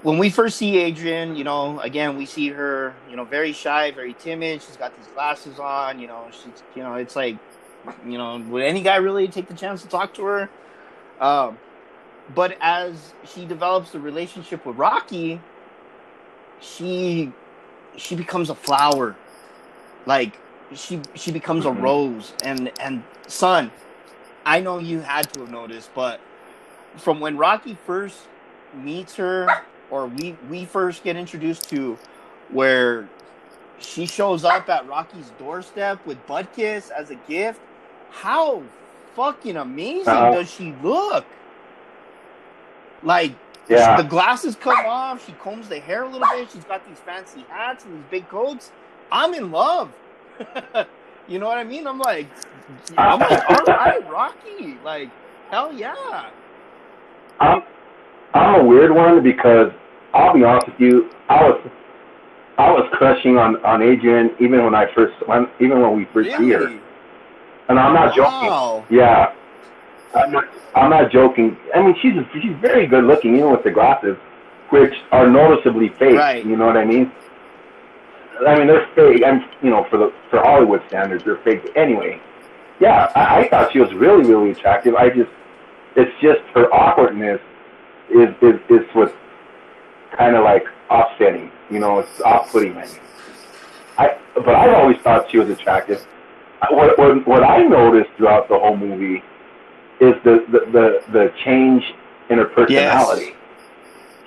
when we first see Adrian, you know, again we see her, you know, very shy, very timid. She's got these glasses on, you know, she's you know, it's like, you know, would any guy really take the chance to talk to her? Um, but as she develops the relationship with Rocky, she she becomes a flower. Like she she becomes Mhm. a rose and and son, I know you had to have noticed, but from when Rocky first meets her or we we first get introduced to where she shows up at Rocky's doorstep with Butkus as a gift, how fucking amazing Uh-huh. does she look? Like Yeah. the glasses come off. She combs the hair a little bit. She's got these fancy hats and these big coats. I'm in love. you know what I mean? I'm like, I'm like, all right, Rocky. Like, hell yeah. I'm I'm a weird one because I'll be honest with you, I was I was crushing on on Adrian even when I first when even when we first see her, and I'm not joking. Wow. Yeah, I'm not I'm not joking. I mean, she's she's very good looking even with the glasses, which are noticeably fake. Right. You know what I mean? I mean, they're fake. I'm you know for the for Hollywood standards, they're fake. Anyway, yeah, I, I thought she was really really attractive. I just it's just her awkwardness is is is what's kind of like offsetting. You know, it's off-putting. I mean, I but I've always thought she was attractive. What what what I noticed throughout the whole movie is the the the, the change in her personality.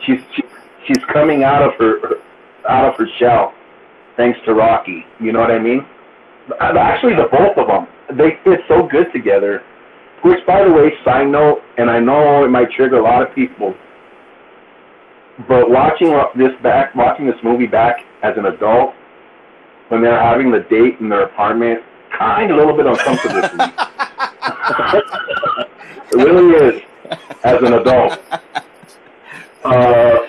She's she, she's coming out of her, her out of her shell, thanks to Rocky. You know what I mean? Actually, the both of them they fit so good together. Which, by the way, side note, and I know it might trigger a lot of people, but watching this back, watching this movie back as an adult, when they're having the date in their apartment, kind of a little bit uncomfortable it really is, as an adult. Uh,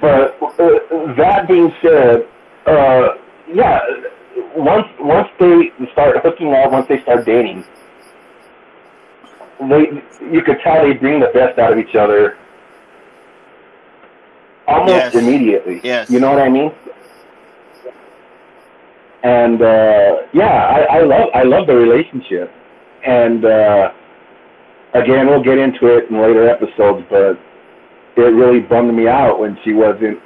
but uh, that being said, uh, yeah, once once they start hooking up, once they start dating, they you could tell they bring the best out of each other almost Yes. immediately. Yes. You know what I mean? And uh, yeah, I, I love I love the relationship, and uh, again, we'll get into it in later episodes, but it really bummed me out when she wasn't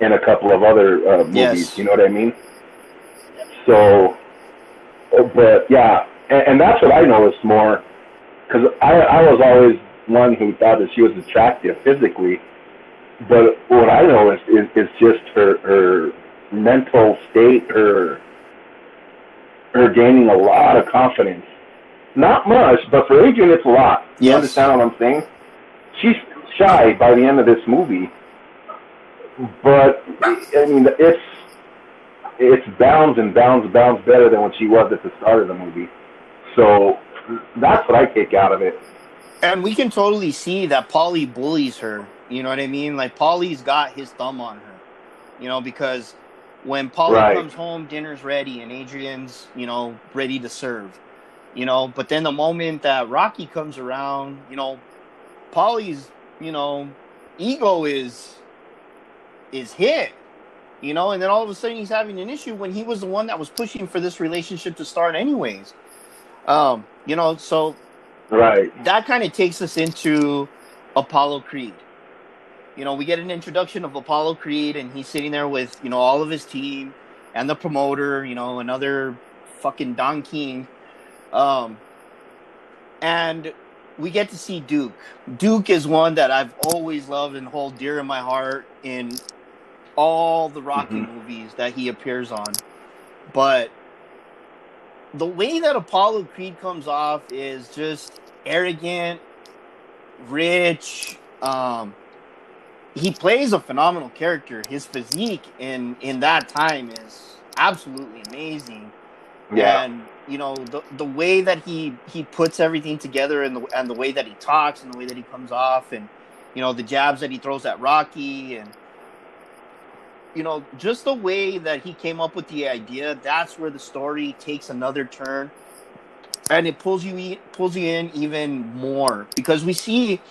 in a couple of other uh, movies. Yes. You know what I mean? So, but yeah, and, and that's what I noticed more because I, I was always one who thought that she was attractive physically, but what I noticed is, is just her her mental state, her her gaining a lot of confidence. Not much, but for Adrian, it's a lot. You understand what I'm saying? She's shy by the end of this movie, but I mean, it's it's bounds and bounds bounds better than what she was at the start of the movie. So that's what I take out of it. And we can totally see that Paulie bullies her. You know what I mean? Like Paulie's got his thumb on her. You know, because when Paulie Right. comes home, dinner's ready and Adrian's, you know, ready to serve. You know, but then the moment that Rocky comes around, you know, Paulie's, you know, ego is is hit. You know, and then all of a sudden he's having an issue when he was the one that was pushing for this relationship to start anyways. Um, you know, so Right. that kind of takes us into Apollo Creed. You know, we get an introduction of Apollo Creed, and he's sitting there with you know all of his team and the promoter. You know, another fucking Don King, um, and we get to see Duke. Duke is one that I've always loved and hold dear in my heart in all the Rocky Mhm. movies that he appears on. But the way that Apollo Creed comes off is just arrogant, rich. Um, he plays a phenomenal character. His physique in in that time is absolutely amazing. Yeah. And you know the the way that he he puts everything together and the and the way that he talks and the way that he comes off and you know the jabs that he throws at Rocky and you know just the way that he came up with the idea that's where the story takes another turn and it pulls you e- pulls you in even more because we see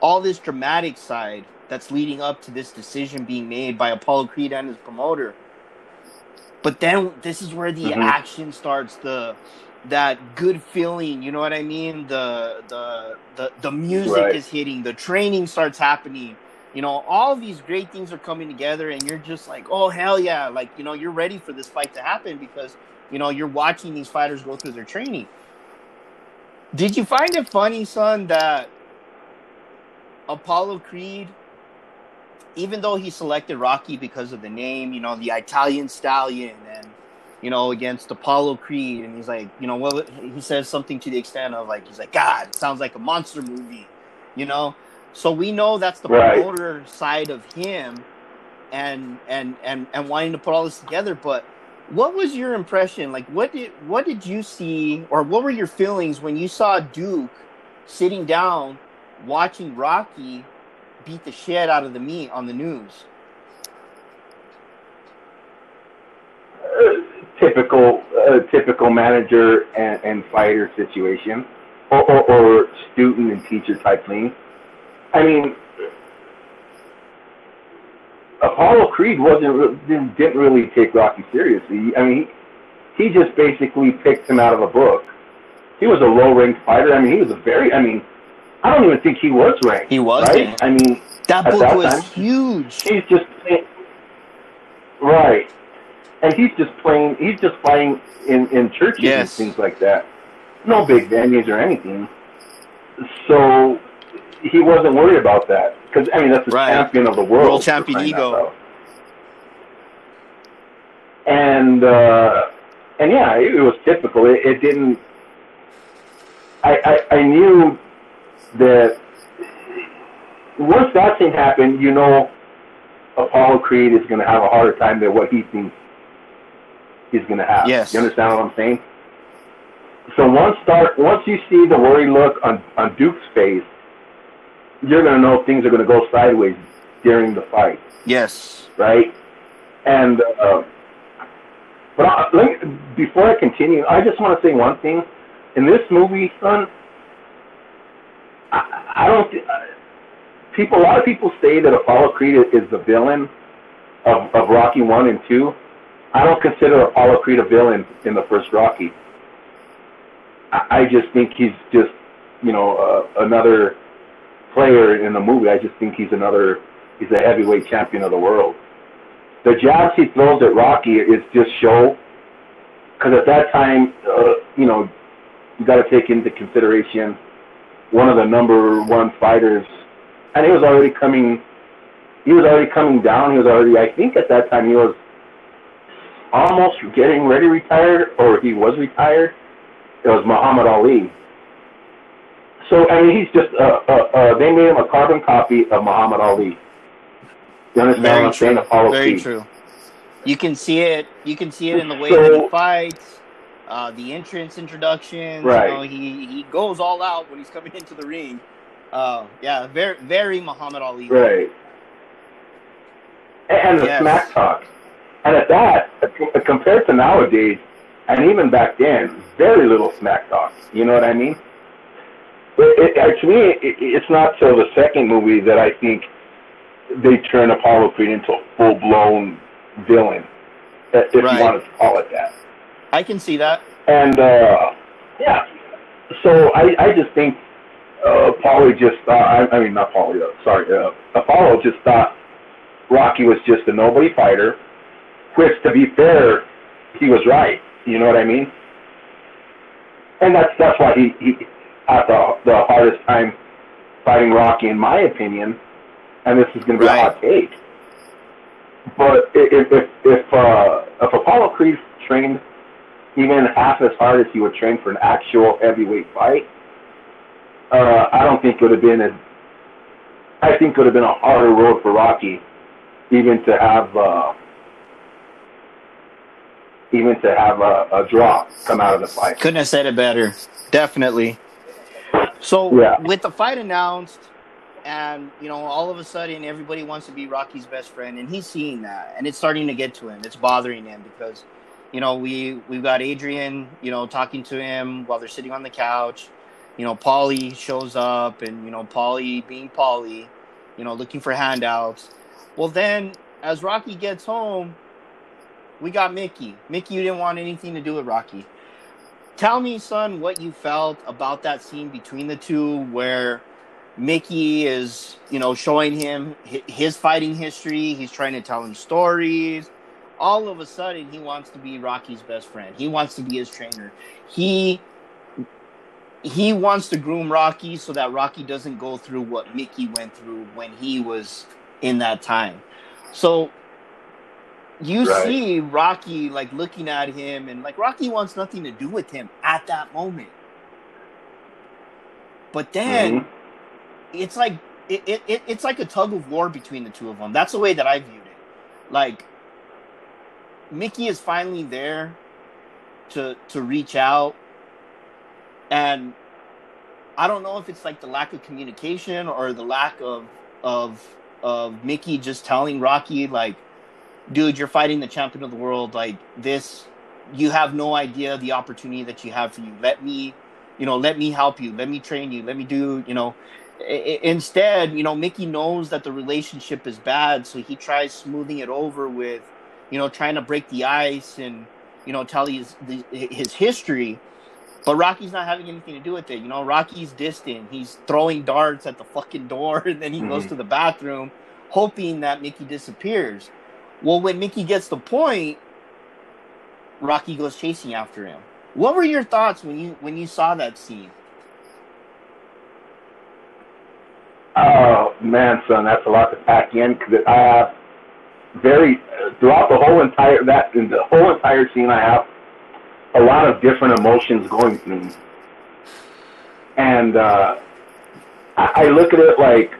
all this dramatic side that's leading up to this decision being made by Apollo Creed and his promoter but then this is where the Mhm. action starts the that good feeling you know what i mean the the the, the music Right. is hitting the training starts happening you know all these great things are coming together and you're just like oh hell yeah like you know you're ready for this fight to happen because you know you're watching these fighters go through their training did you find it funny son that apollo creed even though he selected Rocky because of the name, you know, the Italian stallion, and you know, against Apollo Creed, and he's like, you know, well, he says something to the extent of like, he's like, God, sounds like a monster movie, you know. So we know that's the Right. promoter side of him, and and and and wanting to put all this together. But what was your impression? Like, what did what did you see, or what were your feelings when you saw Duke sitting down watching Rocky beat the shit out of the meat on the news? Typical uh, typical manager and, and fighter situation, or, or, or student and teacher type thing. I mean, Apollo Creed wasn't didn't, didn't really take Rocky seriously. I mean, he, he just basically picked him out of a book. He was a low ranked fighter. I mean, he was a very. I mean, I don't even think he was ranked. He was, right. I mean, That book that was time? huge. he's just playing, right, and he's just playing. He's just playing in in churches and things like that. No big venues or anything. So he wasn't worried about that because I mean that's the Right. champion of the world, World champion ego. And uh, and yeah, it, it was typical. It, it didn't. I, I I knew that once that thing happened, you know, Apollo Creed is going to have a harder time than what he thinks he's going to have. Yes. You understand what I'm saying? So once start once you see the worried look on on Duke's face, you're going to know things are going to go sideways during the fight, Yes. right? And uh, but I, let me, before I continue, I just want to say one thing. In this movie, son, I, I don't. thi- People, a lot of people say that Apollo Creed is the villain of, of Rocky one and two. I don't consider Apollo Creed a villain in the first Rocky. I, I just think he's just, you know, uh, another player in the movie. I just think he's another. He's a heavyweight champion of the world. The jabs he throws at Rocky is just show. Because at that time, uh, you know, you got to take into consideration one of the number one fighters, and he was already coming. He was already coming down. He was already, I think, at that time he was almost getting ready to retire, or he was retired. It was Muhammad Ali. So I mean, he's just uh, uh, uh, they made him a carbon copy of Muhammad Ali. You understand Very what I'm saying? true. Apollo Very Creed. true. You can see it. You can see it in the way So- that he fights, uh, the entrance introductions. Right. You know, he he goes all out when he's coming into the ring. Uh, yeah, very very Muhammad Ali. Right. And the Yes. smack talk. And at that, uh, compared to nowadays, and even back then, very little smack talk. You know what I mean? It, it, to me, it, it's not till the second movie that I think they turn Apollo Creed into a full blown villain, uh, if Right. you wanted to call it that. I can see that. And uh, yeah, so I, I just think uh, Paulie just thought. I, I mean, not Paulie. Uh, sorry, uh, Apollo just thought Rocky was just a nobody fighter. Which, to be fair, he was right. You know what I mean? And that's that's why he he had the the hardest time fighting Rocky, in my opinion. And this is going to be Right. a hot take. but if if if, uh, if Apollo Creed trained even half as hard as he would train for an actual heavyweight fight, uh, I don't think it would have been a. I think it would have been a harder road for Rocky, even to have. Uh, even to have a, a draw come out of the fight. Couldn't have said it better. Definitely. So Yeah. with the fight announced, and you know, all of a sudden everybody wants to be Rocky's best friend, and he's seeing that, and it's starting to get to him. It's bothering him because, you know, we we've got Adrian, you know, talking to him while they're sitting on the couch. You know, Paulie shows up, and you know, Paulie being Polly, you know, looking for handouts. Well, then as Rocky gets home, we got Mickey. Mickey, you didn't want anything to do with Rocky. Tell me, son, what you felt about that scene between the two where Mickey is, you know, showing him his fighting history. He's trying to tell him stories. All of a sudden, he wants to be Rocky's best friend. He wants to be his trainer. He he wants to groom Rocky so that Rocky doesn't go through what Mickey went through when he was in that time. So you Right. see Rocky like looking at him and like Rocky wants nothing to do with him at that moment. But then Mhm. it's like it, it, it it's like a tug of war between the two of them. That's the way that I viewed it. Like Mickey is finally there to to reach out and I don't know if it's like the lack of communication or the lack of of of Mickey just telling Rocky like dude you're fighting the champion of the world like this you have no idea the opportunity that you have for you let me you know let me help you let me train you let me do you know I- instead you know Mickey knows that the relationship is bad so he tries smoothing it over with you know trying to break the ice and you know tell his his history but Rocky's not having anything to do with it. You know, Rocky's distant. He's throwing darts at the fucking door, and then he goes Mhm. to the bathroom, hoping that Mickey disappears. Well, when Mickey gets the point, Rocky goes chasing after him. What were your thoughts when you when you saw that scene? Oh man, son, that's a lot to pack in because I have very throughout the whole entire that in the whole entire scene. I have a lot of different emotions going through me, and uh, I, I look at it like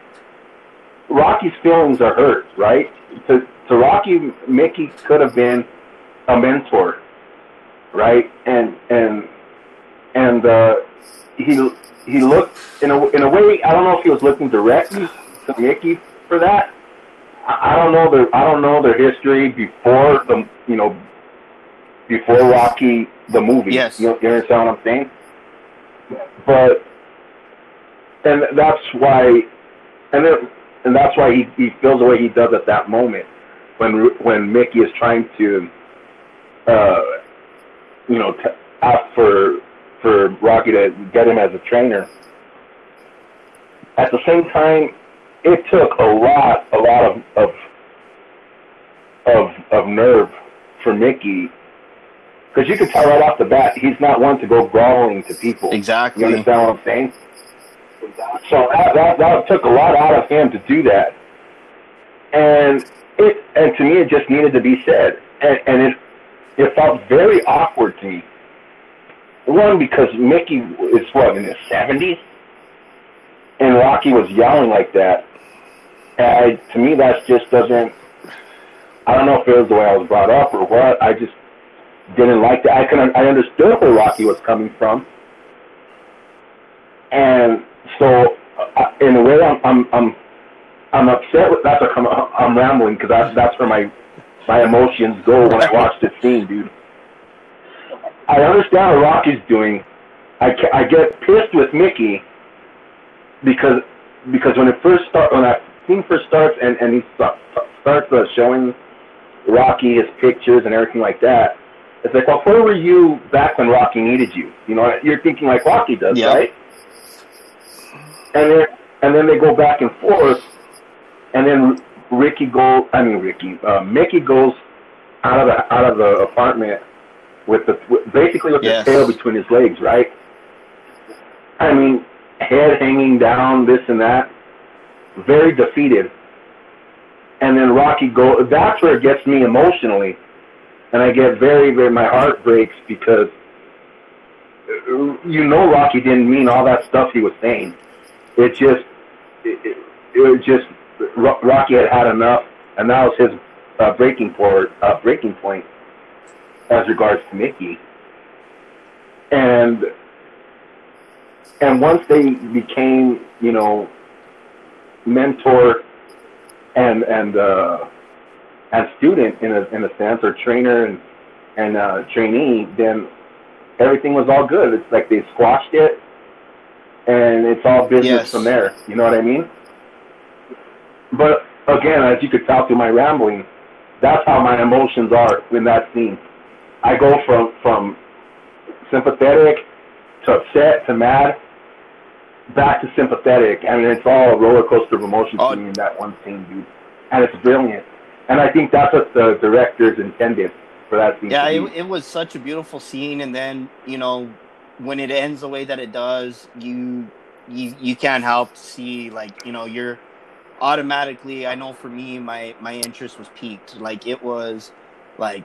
Rocky's feelings are hurt, right? To to Rocky, Mickey could have been a mentor, right? And and and uh, he he looked in a in a way. I don't know if he was looking directly to Mickey for that. I I don't know their I don't know their history before the you know before Rocky the movie. Yes. you, you understand what I'm saying? But and that's why and then and that's why he he feels the way he does at that moment when when Mickey is trying to uh you know t- ask for for Rocky to get him as a trainer. At the same time, it took a lot, a lot of of of, of nerve for Mickey, because you could tell right off the bat he's not one to go brawling to people. Exactly. You understand what I'm saying? Exactly. So that, that that took a lot out of him to do that, and it and to me it just needed to be said, and and it it felt very awkward to me. One because Mickey is what in his seventies, and Rocky was yelling like that. And I, to me, that just doesn't. I don't know if it was the way I was brought up or what. I just didn't like that. I can I understood where Rocky was coming from, and so uh, in a way, I'm I'm I'm, I'm upset. With, that's what I'm, I'm rambling because that's that's where my my emotions go when I watch this scene, dude. I understand what Rocky's doing. I ca- I get pissed with Mickey because because when it first start when that scene first starts and and he sta- starts uh, showing Rocky his pictures and everything like that, it's like, well, where were you back when Rocky needed you? You know, you're thinking like Rocky does, Yeah. right? And then and then they go back and forth, and then Ricky goes. I mean Ricky, uh, Mickey goes out of the out of the apartment with the with, basically with Yes. the tail between his legs, right? I mean, head hanging down, this and that, very defeated. and then Rocky go. That's where it gets me emotionally, and I get very, very. My heart breaks because you know Rocky didn't mean all that stuff he was saying. It just, it, it, it just Rocky had had enough, and that was his uh, breaking point. Uh, breaking point as regards to Mickey, and and once they became, you know, mentor and and uh, and student in a in a sense, or trainer and and uh, trainee, then everything was all good. It's like they squashed it, and it's all business yes. from there. You know what I mean? But again, as you could tell through my rambling, that's how my emotions are in that scene. I go from from sympathetic to upset to mad, back to sympathetic, and it's all a roller coaster of emotions oh. to me in that one scene, dude. And it's brilliant. And I think that's what the directors intended for that scene. Yeah, it, it was such a beautiful scene, and then you know when it ends the way that it does, you you you can't help see like you know you're automatically. I know for me, my my interest was peaked. Like it was like,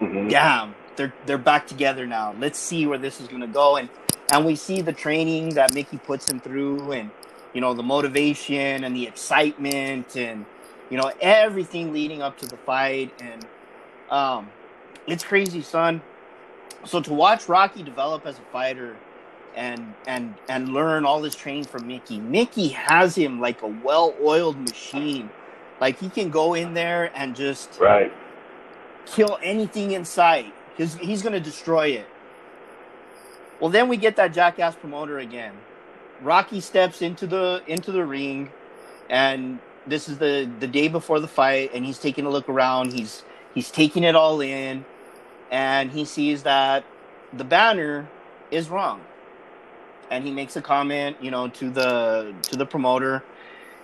mm-hmm. damn, they're they're back together now. Let's see where this is gonna go, and and we see the training that Mickey puts him through, and you know the motivation and the excitement, and you know everything leading up to the fight, and um, it's crazy, son. So to watch Rocky develop as a fighter and and and learn all this training from Mickey. Mickey has him like a well-oiled machine. Like he can go in there and just right kill anything in sight. He's he's gonna destroy it. Well, then we get that jackass promoter again. Rocky steps into the into the ring, and this is the the day before the fight, and he's taking a look around. He's He's taking it all in, and he sees that the banner is wrong. And he makes a comment, you know, to the to the promoter,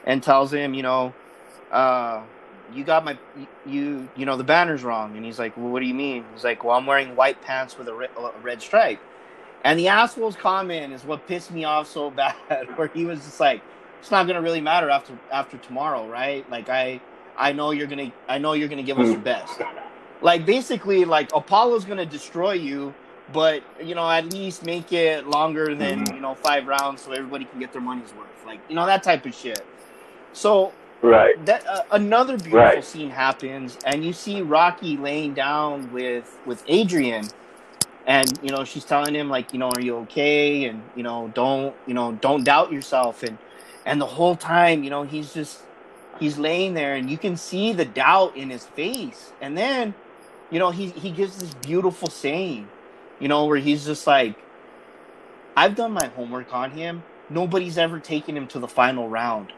and tells him, you know, uh, you got my you you know the banner's wrong. And he's like, well, what do you mean? He's like, well, I'm wearing white pants with a, re- a red stripe. And the asshole's comment is what pissed me off so bad, where he was just like, it's not gonna really matter after after tomorrow, right? Like I I know you're gonna I know you're gonna give us your hmm. best. Like basically like Apollo's gonna destroy you, but you know, at least make it longer than, mm-hmm. you know, five rounds so everybody can get their money's worth. Like, you know, that type of shit. So Right. That uh, another beautiful right. scene happens, and you see Rocky laying down with with Adrian, and you know she's telling him like, you know, are you okay? And you know, don't you know, don't doubt yourself. And and the whole time, you know, he's just he's laying there and you can see the doubt in his face. And then, you know, he, he gives this beautiful saying, you know, where he's just like, I've done my homework on him. Nobody's ever taken him to the final round.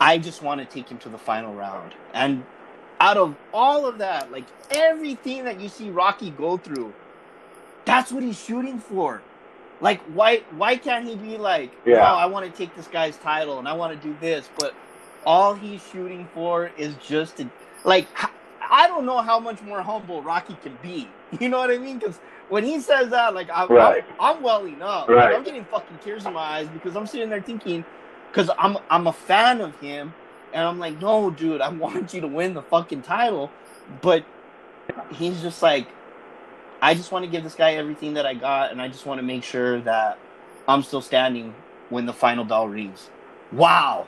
I just want to take him to the final round. And out of all of that, like everything that you see Rocky go through, that's what he's shooting for. Like why why can't he be like, yeah. oh, I want to take this guy's title and I want to do this, but all he's shooting for is just to, like I don't know how much more humble Rocky can be. You know what I mean? Because when he says that, like I'm, right. I'm, I'm welling up. Right. Like, I'm getting fucking tears in my eyes because I'm sitting there thinking, because I'm I'm a fan of him, and I'm like, no, dude, I want you to win the fucking title, but he's just like, I just want to give this guy everything that I got, and I just want to make sure that I'm still standing when the final bell rings. Wow.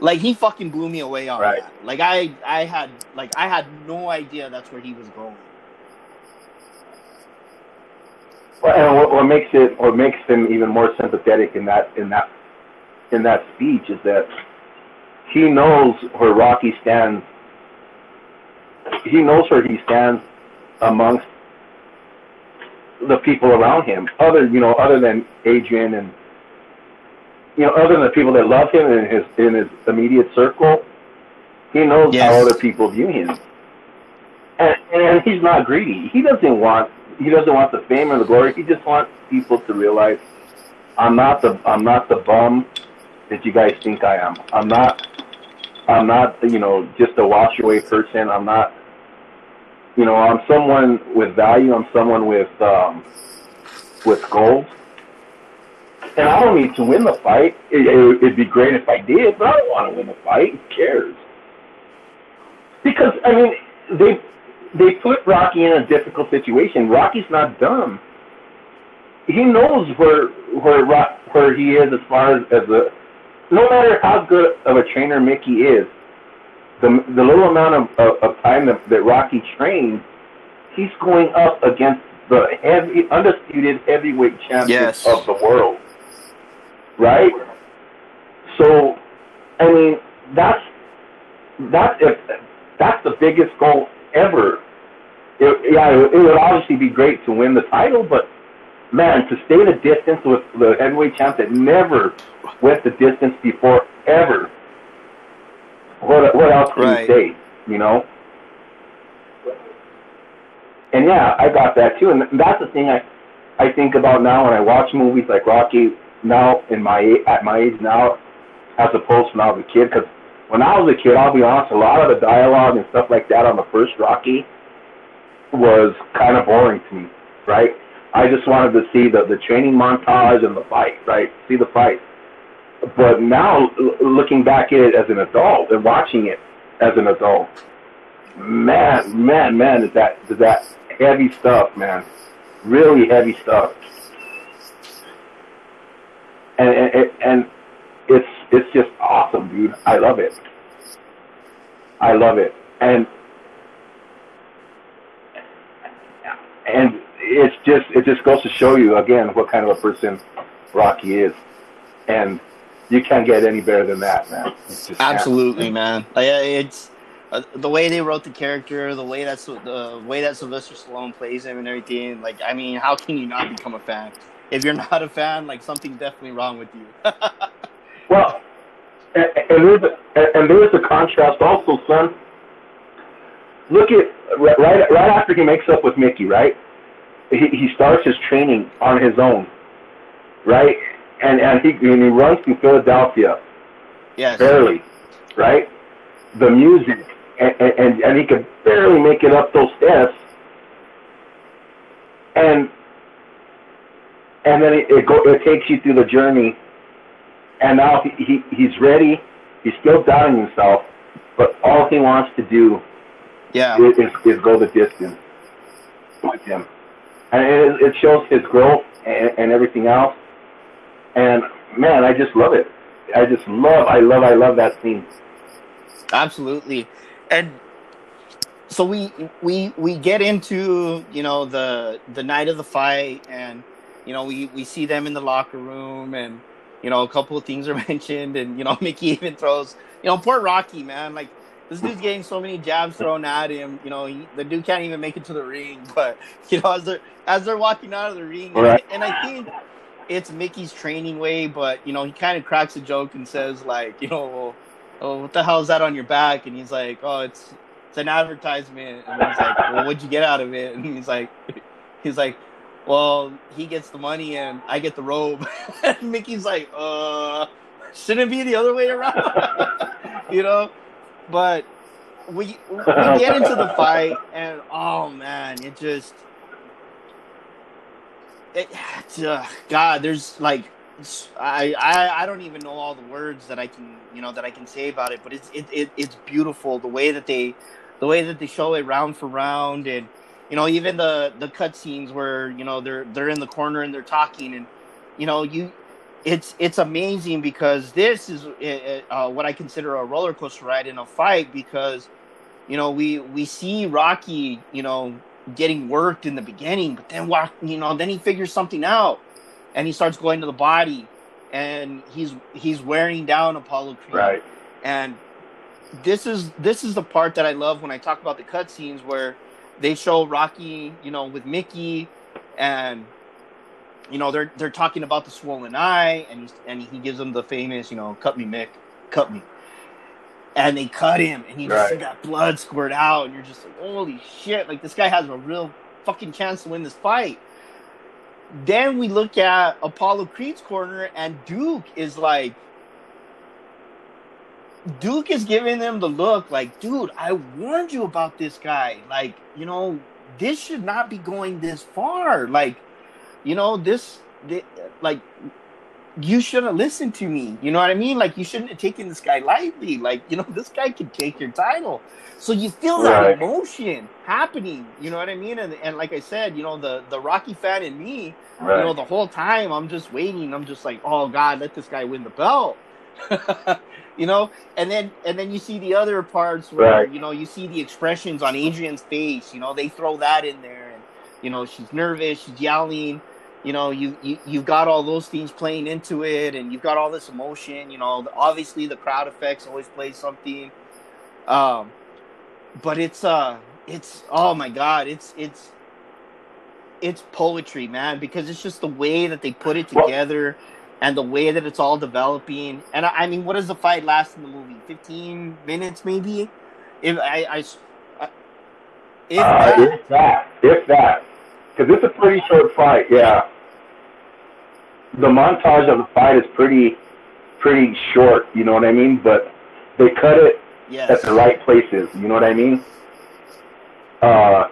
Like he fucking blew me away on right. that. Like I, I had, like I had no idea that's where he was going. Well, and what, what makes it, what makes him even more sympathetic in that, in that, in that speech is that he knows where Rocky stands. He knows where he stands amongst the people around him, other you know, other than Adrian and you know, other than the people that love him in his in his immediate circle, he knows yes. how other people view him. And, and he's not greedy. He doesn't want he doesn't want the fame or the glory. He just wants people to realize I'm not the I'm not the bum that you guys think I am. I'm not I'm not you know just a wash away person. I'm not you know I'm someone with value. I'm someone with um, with gold and I don't need to win the fight. It, it, it'd be great if I did, but I don't want to win the fight. Who cares? Because I mean, they they put Rocky in a difficult situation. Rocky's not dumb. He knows where where Rock, where he is as far as as a. No matter how good of a trainer Mickey is, the the little amount of of, of time that, that Rocky trains, he's going up against the heavy undisputed heavyweight champion Yes. of the world. Right? So I mean that's that's if that's the biggest goal ever. It, yeah, it, it would obviously be great to win the title, but man, to stay the distance with the heavyweight champ that never went the distance before ever. What what else can Right. you say? You know. And yeah, I got that too, and that's the thing I I think about now when I watch movies like Rocky. Now in my at my age now, as opposed to when I was a kid, because when I was a kid, I'll be honest, a lot of the dialogue and stuff like that on the first Rocky was kind of boring to me, right? I just wanted to see the the training montage and the fight, right? See the fight. But now, looking back at it as an adult and watching it as an adult, man, man, man, is that is that heavy stuff, man? Really heavy stuff. And and, and it's it's just awesome, dude. I love it. I love it, and and it's just it just goes to show you again what kind of a person Rocky is, and you can't get any better than that, man. Absolutely, man. It's uh, the way they wrote the character, the way that's the way that Sylvester Stallone plays him and everything. Like, I mean, how can you not become a fan? If you're not a fan, like something's definitely wrong with you. Well, and, and there's a, and there's a contrast also, son. Look at right right right after he makes up with Mickey, right? He he starts his training on his own, right? And and he and he runs through Philadelphia yes. barely, right? The music, and, and and he could barely make it up those steps, and and then it it, go, it takes you through the journey, and now he, he he's ready. He's still doubting himself, but all he wants to do Yeah. is, is, go the distance with him, and it, it shows his growth and, and everything else. And man, I just love it. I just love, I love, I love that scene. Absolutely. And so we we we get into, you know, the the night of the fight and you know, we we see them in the locker room and you know, a couple of things are mentioned and you know, Mickey even throws, you know, poor Rocky, man, like this dude's getting so many jabs thrown at him. You know, he, the dude can't even make it to the ring. But you know, as they're as they're walking out of the ring, and, Right. and I think it's Mickey's training way. But you know, he kind of cracks a joke and says like, you know, well, oh, what the hell is that on your back? And he's like, oh, it's it's an advertisement. And he's like, well, what'd you get out of it? And he's like, he's like, well, he gets the money and I get the robe. Mickey's like, uh, shouldn't be the other way around, you know? But we we get into the fight and oh man, it just. It, uh, God, there's like I, I I don't even know all the words that I can you know that I can say about it, but it's it, it it's beautiful the way that they the way that they show it round for round and you know even the the cutscenes where you know they're they're in the corner and they're talking and you know you it's it's amazing because this is uh, uh, what I consider a roller coaster ride in a fight because you know we we see Rocky you know getting worked in the beginning but then walk you know then he figures something out and he starts going to the body and he's he's wearing down Apollo Creed Right. and this is this is the part that I love when I talk about the cutscenes where they show Rocky, you know, with Mickey, and you know they're they're talking about the swollen eye, and he's, and he gives them the famous, you know, cut me, Mick, cut me, and they cut him, and you just see Right. that blood squirt out, and you're just like, holy shit, like this guy has a real fucking chance to win this fight. Then we look at Apollo Creed's corner, and Duke is like, Duke is giving them the look like, dude, I warned you about this guy. Like, you know, this should not be going this far. Like, you know, this, thi- like, you shouldn't listen to me. You know what I mean? Like you shouldn't have taken this guy lightly. Like you know, this guy could take your title. So you feel that emotion happening. You know what I mean? And and like I said, you know, the the Rocky fan in me, Right. you know, the whole time I'm just waiting. I'm just like, oh God, let this guy win the belt. you know, and then and then you see the other parts where Right. you know you see the expressions on Adrian's face. You know, they throw that in there, and you know she's nervous, she's yelling. You know, you, you you've got all those things playing into it, and you've got all this emotion. You know, obviously the crowd effects always play something. Um, but it's uh, it's oh my god, it's it's it's poetry, man, because it's just the way that they put it Well- together and the way that it's all developing. And I, I mean, what does the fight last in the movie? Fifteen minutes, maybe. If I, I, I if Uh, that, if that, if that, because it's a pretty short fight. Yeah, the montage of the fight is pretty, pretty short. You know what I mean? But they cut it yes, at the right places. You know what I mean? Uh,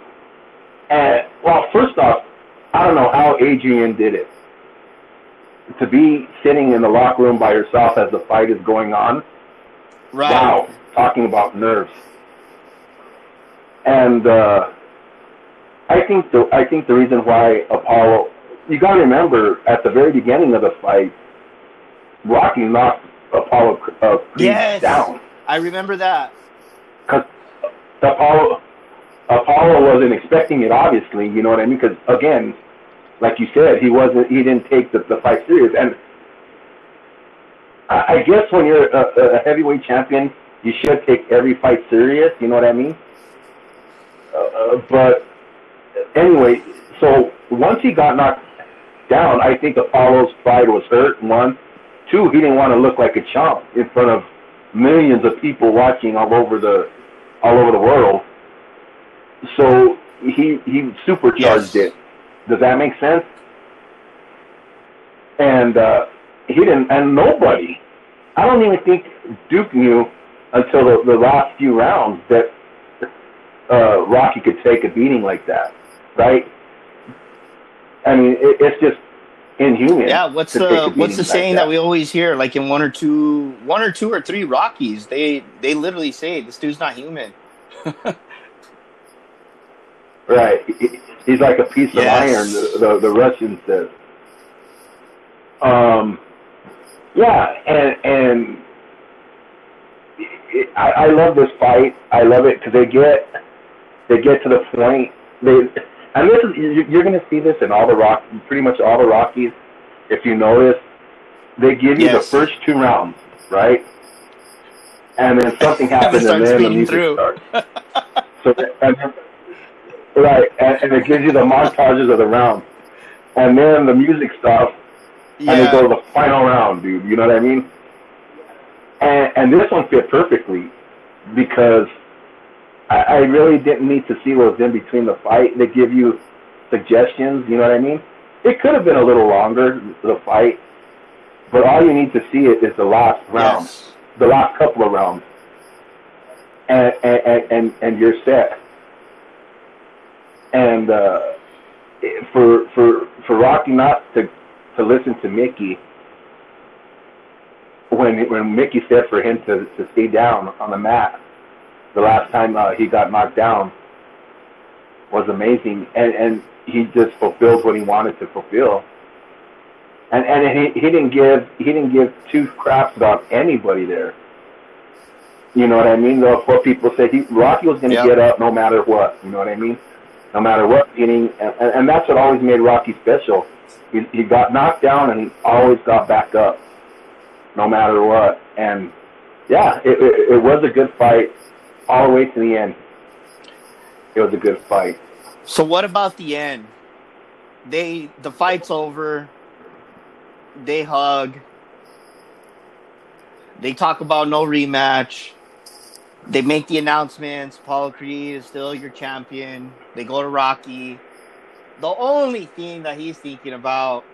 and well, first off, I don't know how Adrian did it. To be sitting in the locker room by herself as the fight is going on, right, Wow, talking about nerves. And uh, I think the I think the reason why Apollo, you got to remember at the very beginning of the fight, Rocky knocked Apollo uh, Creed Yes. down I remember that. because Apollo Apollo wasn't expecting it. Obviously, you know what I mean? Because again, like you said, he wasn't he didn't take the, the fight serious and. I I guess when you're a, a heavyweight champion, you should take every fight serious. You know what I mean? Uh, uh, but anyway, so once he got knocked down, I think Apollo's pride was hurt. One, two, he didn't want to look like a chump in front of millions of people watching all over the all over the world. So he he supercharged Yes. it. Does that make sense? And uh, he didn't, and nobody. I don't even think Duke knew until the, the last few rounds that uh, Rocky could take a beating like that, right? I mean, it, it's just inhuman. Yeah, what's to take a the what's the like saying that we always hear? Like in one or two, one or two or three Rockies, they they literally say this dude's not human. Right. He's like a piece of Yes. iron, the, the, the Russian says. Um, yeah, and and it, I, I love this fight. I love it because they get they get to the point. They and this is you- you're going to see this in all the rock, pretty much all the Rockies. If you notice, they give you the first two rounds, right? And then something happens, and starts then the music through. starts. So and then, right, and, and it gives you the montages of the round, and then the music stops, and they go to the final round, dude. You know what I mean? And and this one fit perfectly because I, I really didn't need to see what was in between the fight. They give you suggestions. You know what I mean? It could have been a little longer the fight, but all you need to see it is the last round Yes. the last couple of rounds, and and and, and you're set. And uh, for for for Rocky not to to listen to Mickey when when Mickey said for him to to stay down on the mat the last time uh, he got knocked down was amazing, and and he just fulfilled what he wanted to fulfill. And and he, he didn't give he didn't give two craps about anybody there. You know what I mean? Though what people say, he Rocky was going to Yeah. get up no matter what. You know what I mean? No matter what inning, and, and, that's what always made Rocky special. He, he got knocked down and he always got back up, no matter what. And yeah, it, it, it was a good fight all the way to the end. It was a good fight. So what about the end? They the fight's over. They hug. They talk about no rematch. They make the announcements. Apollo Creed is still your champion. They go to Rocky. The only thing that he's thinking about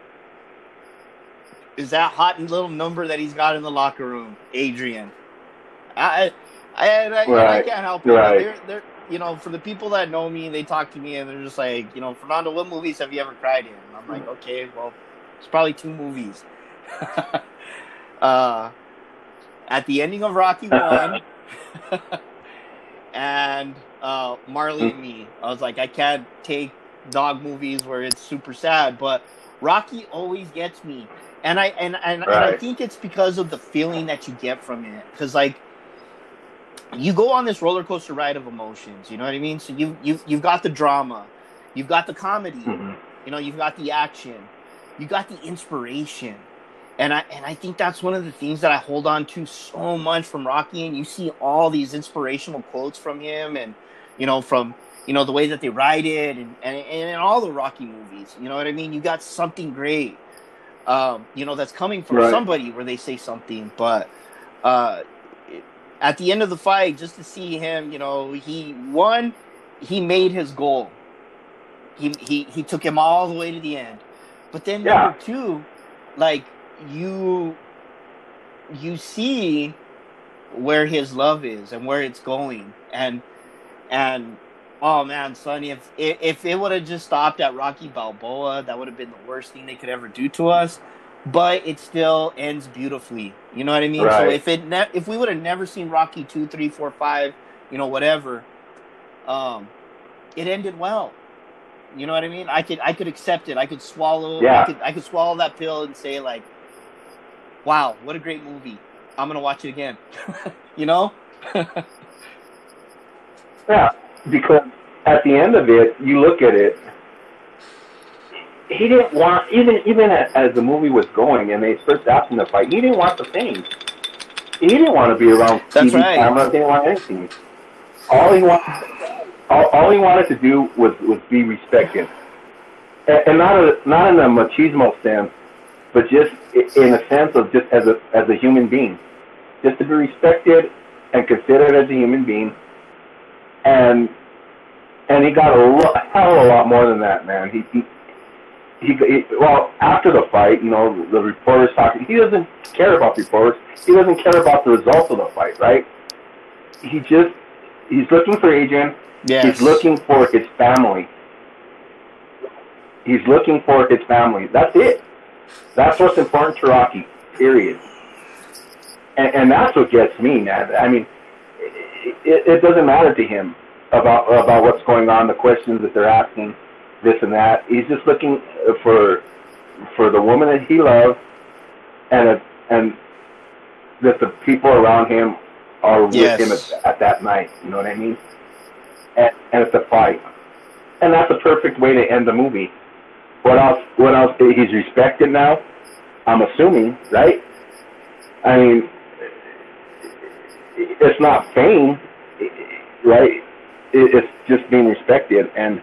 is that hot little number that he's got in the locker room, Adrian. I, I, I, I, I can't help it. Right. They're, they're, you know, for the people that know me, they talk to me and they're just like, you know, Fernando, what movies have you ever cried in? And I'm like, okay, well, it's probably two movies. uh, at the ending of Rocky One, and uh, Marley and Me, I was like, I can't take dog movies where it's super sad, but Rocky always gets me, and I and and, and I think it's because of the feeling that you get from it, because like you go on this roller coaster ride of emotions. You know what I mean? So you you you've got the drama, you've got the comedy, Mhm. you know, you've got the action, you got the inspiration. And I and I think that's one of the things that I hold on to so much from Rocky. And you see all these inspirational quotes from him, and you know from you know the way that they write it, and and, and in all the Rocky movies. You know what I mean? You got something great, um, you know, that's coming from Right. somebody where they say something. But uh, at the end of the fight, just to see him, you know, he won. He made his goal. He he he took him all the way to the end. But then Yeah. number two, like you you see where his love is and where it's going. And and oh man sonny if if, if it would have just stopped at rocky balboa that would have been the worst thing they could ever do to us. But it still ends beautifully. You know what i mean? So if it ne- if we would have never seen rocky two three four five you know whatever um it ended well. You know what i mean? I could i could accept it. I could swallow Yeah. i could i could swallow that pill and say like wow what a great movie i'm gonna watch it again you know Yeah, because at the end of it, you look at it. He didn't want even even as, the movie was going, and they first asked him to fight. He didn't want the fame. He didn't want to be around That's TV right. cameras. Didn't want anything. All he wanted, all, all he wanted to do was was be respected, and, and not a not in a machismo sense, but just in a sense of just as a as a human being, just to be respected and considered as a human being and and he got a lo- hell of a lot more than that, man. He, he he he well after the fight, you know, the reporters talking. He doesn't care about the reporters. He doesn't care about the results of the fight, right? He just he's looking for Adrian. yes He's looking for his family. He's looking for his family. That's it. That's what's important to Rocky. Period. And, and that's what gets me, man. I mean, it, it doesn't matter to him about about what's going on, the questions that they're asking, this and that. He's just looking for for the woman that he loves, and a, and that the people around him are with Yes. him at, at that night. You know what I mean? And, and it's a fight, and that's a perfect way to end the movie. What else? What else? He's respected now. I'm assuming, right? I mean, it's not fame, right? It's just being respected, and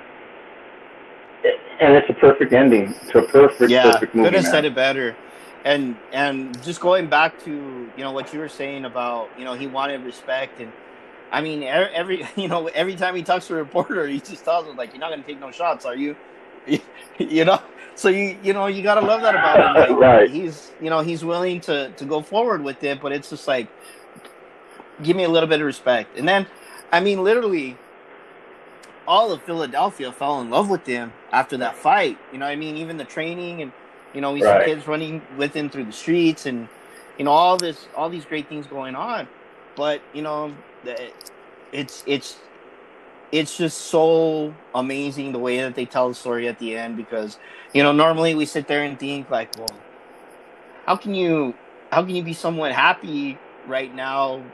and it's a perfect ending to a perfect, yeah perfect movie. could have said it better and and just going back to you know what you were saying about you know he wanted respect and i mean every you know every time he talks to a reporter he just tells him like you're not going to take no shots are you you know so you you know you got to love that about him like, Right. he's you know he's willing to to go forward with it but it's just like give me a little bit of respect and then i mean literally all of Philadelphia fell in love with him after that fight. You know I mean? Even the training and you know, we see Right. kids running with him through the streets and you know, all this all these great things going on. But, you know, the- it's it's it's just so amazing the way that they tell the story at the end because, you know, normally we sit there and think like, well, how can you how can you be somewhat happy right now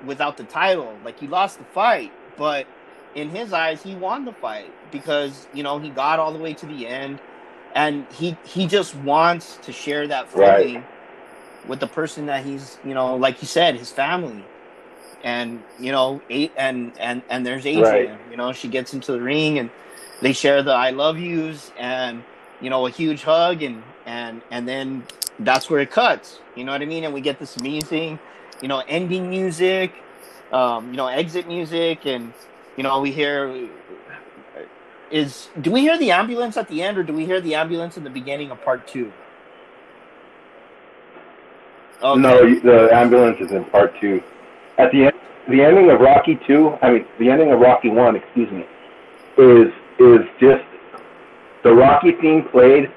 without the title? Like you lost the fight, but in his eyes, he won the fight because you know he got all the way to the end, and he he just wants to share that Right. feeling with the person that he's you know like you said his family, and you know eight and and and there's Adrian. You know she gets into the ring and they share the I love yous and you know a huge hug and and and then that's where it cuts. You know what I mean? And we get this amazing you know ending music, um, you know exit music and you know, we hear is do we hear the ambulance at the end or do we hear the ambulance in the beginning of part two? Okay. No, the ambulance is in part two. At the end, the ending of Rocky two. I mean, the ending of Rocky one. Excuse me. Is is just the Rocky theme played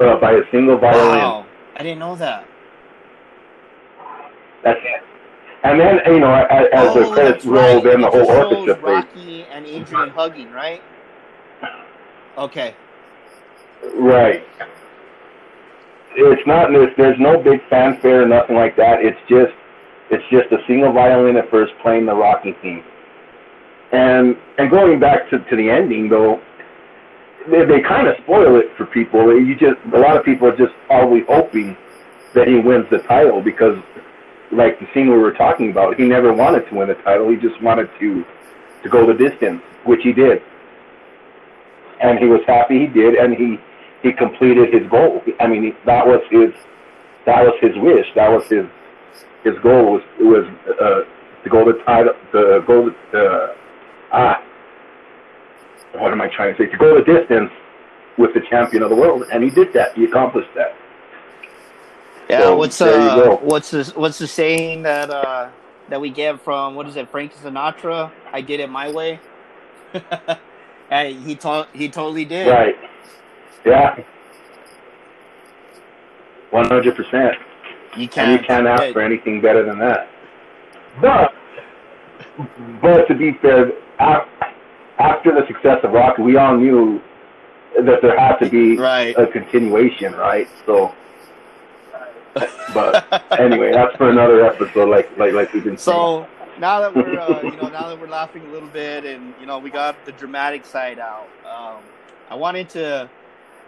uh, by a single violin. Wow. I didn't know that. That's it. And then you know, as, as the Oh, credits that's right. roll, then the whole orchestra plays. Rocky and Adrian hugging, right? Okay. Right. It's not. There's, there's no big fanfare or nothing like that. It's just, it's just a single violin at first playing the Rocky theme. And and going back to to the ending though, they they kind of spoil it for people. You just a lot of people are just always hoping that he wins the title because, like the scene we were talking about, he never wanted to win the title. He just wanted to to go the distance, which he did and he was happy he did, and he he completed his goal. I mean, that was his that was his wish. That was his his goal was was uh, to go the title to go the ah what am I trying to say to go the distance with the champion of the world, and he did that. He accomplished that. Yeah. So, what's uh what's the what's the saying that uh that we get from what is it Frank Sinatra? I did it my way. hey, he to- he totally did. Right? Yeah. One hundred percent. You can't. you can't ask for anything better than that. But, but to be fair, after the success of Rocky, we all knew that there had to be Right. a continuation, right? So, but anyway, that's for another episode, like like like we've been saying. So now that we're uh, you know now that we're laughing a little bit and you know we got the dramatic side out, um, I wanted to.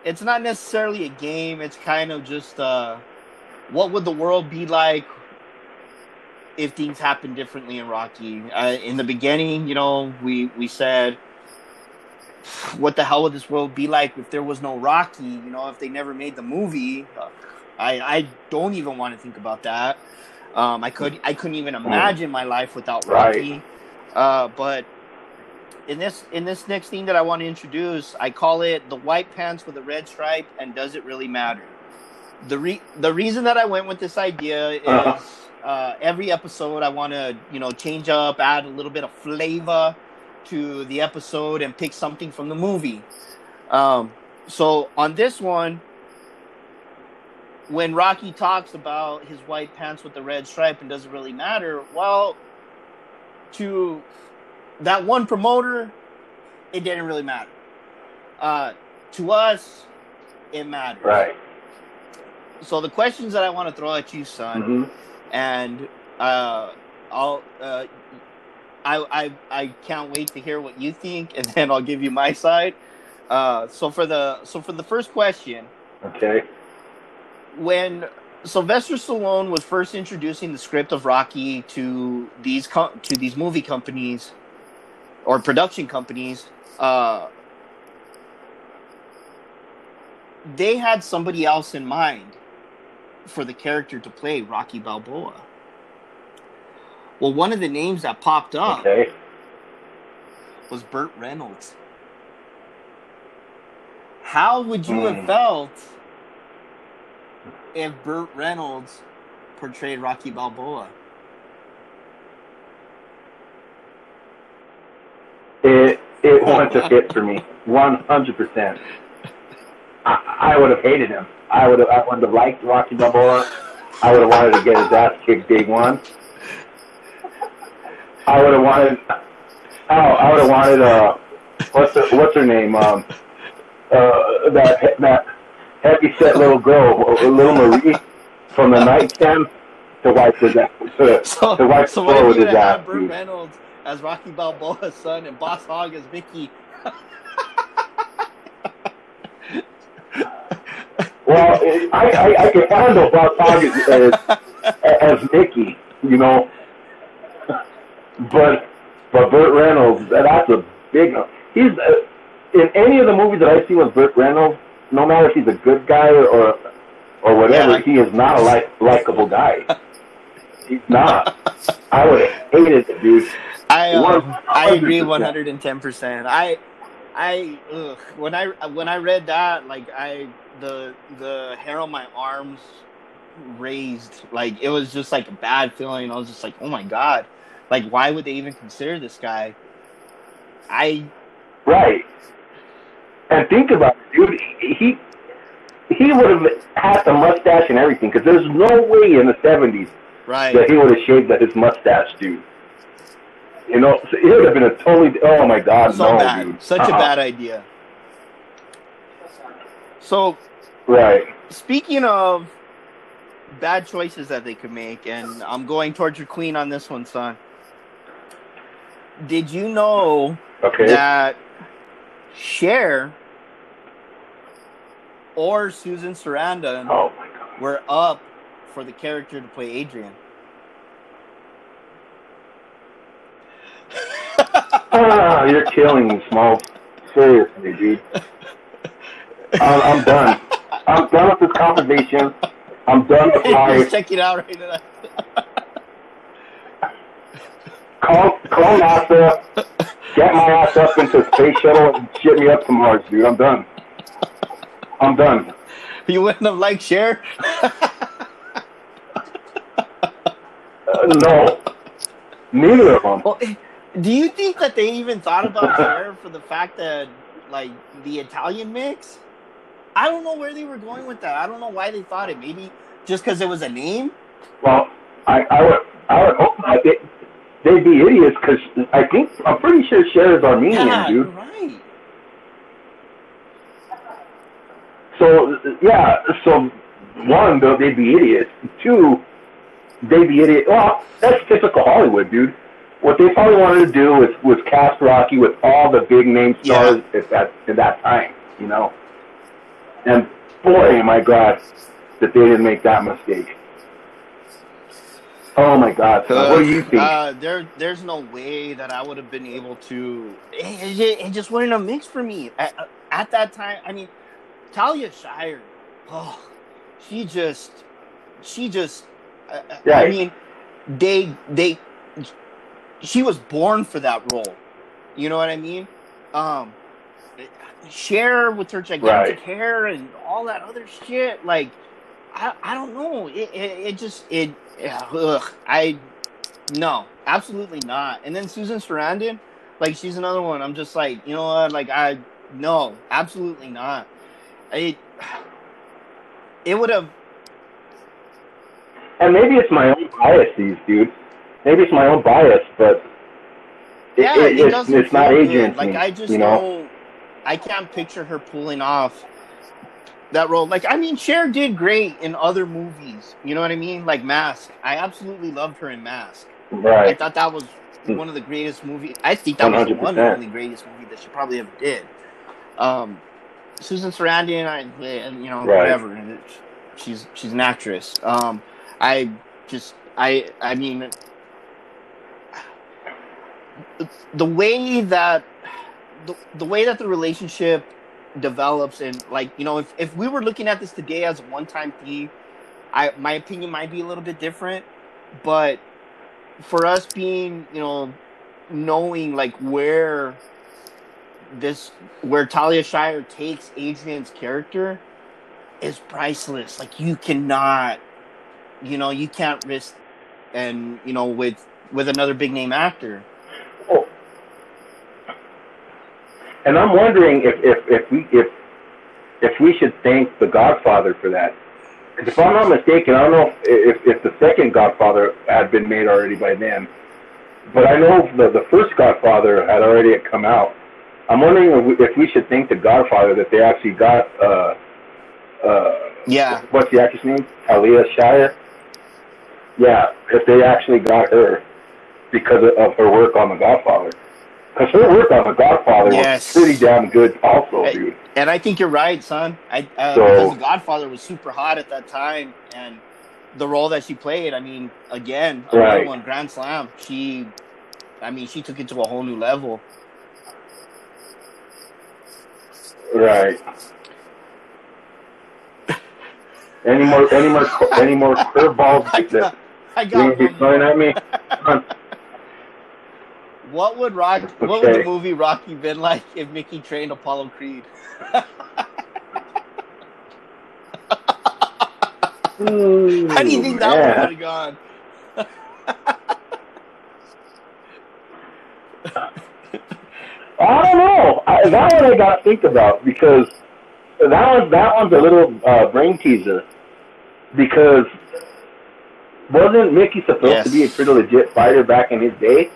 It's not necessarily a game. It's kind of just uh, what would the world be like if things happened differently in Rocky? Uh, in the beginning, you know, we we said. What the hell would this world be like if there was no Rocky? You know, if they never made the movie, I I don't even want to think about that. Um, I could I couldn't even imagine my life without Right. Rocky. Uh, but in this in this next thing that I want to introduce, I call it the white pants with a red stripe. And does it really matter? The re- the reason that I went with this idea is Uh-huh. uh, every episode I want to you know change up, add a little bit of flavor to the episode, and pick something from the movie. Um, so on this one, when Rocky talks about his white pants with the red stripe and doesn't really matter, well, to that one promoter, it didn't really matter. Uh, to us, it mattered. right. So the questions that I want to throw at you, son, hmm and uh, I'll uh, I, I I can't wait to hear what you think, and then I'll give you my side. Uh, so for the so for the first question, Okay. when Sylvester Stallone was first introducing the script of Rocky to these co- to these movie companies or production companies, uh, they had somebody else in mind for the character to play Rocky Balboa. Well, one of the names that popped up Okay. was Burt Reynolds. How would you have Hmm. felt if Burt Reynolds portrayed Rocky Balboa? It it wouldn't have fit for me. One hundred percent. I I would have hated him. I would have I wouldn't have liked Rocky Balboa. I would have wanted to get his ass kicked day one. I would have wanted. Oh, I would have wanted. Uh, what's her, what's her name? Um, uh, that that heavy set little girl, little Marie from the nightstand, to wipe his ass. To, So, to wipe so the floor with his have ass. Burt. Reynolds as Rocky Balboa's son and Boss Hogg as Mickey? Well, it, I, I I can handle Boss Hogg as, as as Mickey, you know, but but Burt Reynolds, that's a big. He's uh, in any of the movies that I see with Burt Reynolds. No matter if he's a good guy or or, or whatever, Yeah. he is not a like likable guy. He's not. I would have hated it, dude. I uh, I agree one hundred and ten percent. I I ugh, when I when I read that like I the the hair on my arms raised like it was just like a bad feeling. I was just like oh my god, like why would they even consider this guy? I Right. And think about it, dude. He he would have had the mustache and everything because there's no way in the 70s Right. that he would have shaved his mustache, dude. You know, so it would have been a totally. Oh my God, so no, bad. dude. Such a Uh-uh. bad idea. So Right. speaking of bad choices that they could make, and I'm going towards your queen on this one, son. Did you know Okay. that Cher or Susan Sarandon oh were up for the character to play Adrian? Ah, you're killing me, Smalls. Seriously, dude. I'm, I'm done. I'm done with this conversation. I'm done with Just check it out right now. Call, call NASA. Get my ass up into a space shuttle and ship me up to Mars, dude. I'm done. I'm done. You wouldn't have liked Cher? Uh, no. Neither of them. Well, eh, do you think that they even thought about Cher for the fact that, like, the Italian mix? I don't know where they were going with that. I don't know why they thought it. Maybe just because it was a name? Well, I, I would, I would hope not. They, they'd be idiots because I think I'm pretty sure Cher is Armenian, Yeah, dude. right. So yeah, so one, though they'd be idiots. Two, they'd be idiot. Well, that's typical Hollywood, dude. What they probably wanted to do was was cast Rocky with all the big name stars at that at that time, you know. And boy, am I glad that they didn't make that mistake. Oh my God! So what do you think? Uh, there, there's no way that I would have been able to. It, it, it just wasn't a mix for me at, at that time. I mean, Talia Shire, oh, she just, she just. Uh, I mean, they, they, she was born for that role. You know what I mean? Um, Cher with her gigantic Right. hair and all that other shit, like. I, I don't know. It, it, it just it ugh, I no, absolutely not. And then Susan Sarandon, like she's another one. I'm just like, you know what? Like I no, absolutely not. It it would have And maybe it's my own biases, dude. Maybe it's my own bias, but it, yeah, it, it, it's, doesn't it's not good. Adrian's Like I just you know. don't I can't picture her pulling off that role. Like I mean, Cher did great in other movies. You know what I mean? Like Mask. I absolutely loved her in Mask. Right. I thought that was one of the greatest movies. I think that was the one 100%. only greatest movie that she probably ever did. Um, Susan Sarandon, I, and you know, Right. whatever. She's she's an actress. Um, I just I I mean, the way that the, the way that the relationship develops and like you know if, if we were looking at this today as a one-time thing i my opinion might be a little bit different. But for us being you know knowing like where this where talia shire takes adrian's character is priceless. Like you cannot you know you can't risk and you know with with another big name actor Oh. And I'm wondering if, if, if we if if we should thank the Godfather for that. Because if I'm not mistaken, I don't know if, if if the second Godfather had been made already by then, but I know the the first Godfather had already come out. I'm wondering if we, if we should thank the Godfather that they actually got uh uh yeah what's the actress name? Talia Shire. Yeah, if they actually got her because of, of her work on The Godfather. Because her work on The Godfather Yes. was pretty damn good, also, Hey, dude. And I think you're right, son. I uh, So- because The Godfather was super hot at that time, and the role that she played, I mean, again, another Right. one, Grand Slam. She, I mean, she took it to a whole new level. Right. Any more, any more, any more curveballs I got, I you got be one throwing at me? What would Rock? What would the movie Rocky been like if Mickey trained Apollo Creed? How do you think that Yeah. would have gone? I don't know. I, that one I got to think about because that one that one's a little uh, brain teaser because wasn't Mickey supposed Yes. to be a pretty legit fighter back in his day?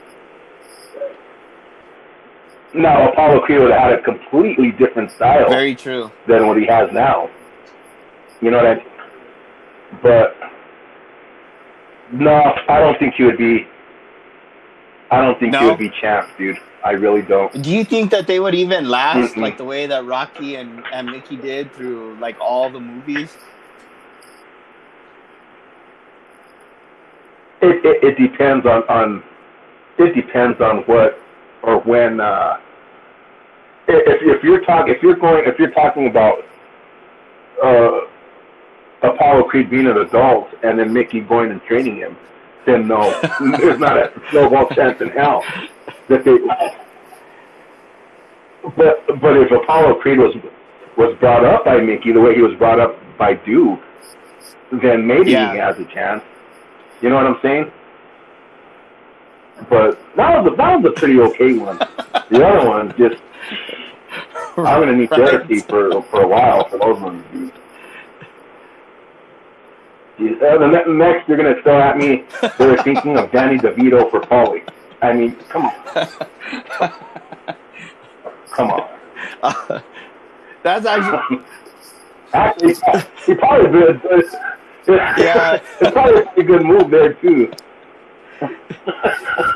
Now Apollo Creed would have had a completely different style Very true. than what he has now. You know what I mean? But no, I don't think he would be. I don't think he would be champ, dude. I really don't. Do you think that they would even last Mm-mm. like the way that Rocky and, and Mickey did through like all the movies? It, it it depends on on it depends on what or when. Uh, if if you're talking if you're going if you're talking about uh, Apollo Creed being an adult and then Mickey going and training him, then no, there's not a snowball chance in hell that they. But but if Apollo Creed was was brought up by Mickey the way he was brought up by Duke, then maybe Yeah. he has a chance. You know what I'm saying? But that was a, that was a pretty okay one. The other one just I'm gonna need Right. therapy for for a while for those ones. Dude. Uh, the next you're gonna throw at me. They were thinking of Danny DeVito for Paulie. I mean, come on, come on. That's actually Actually, he probably did. Yeah. it's probably a good move there too.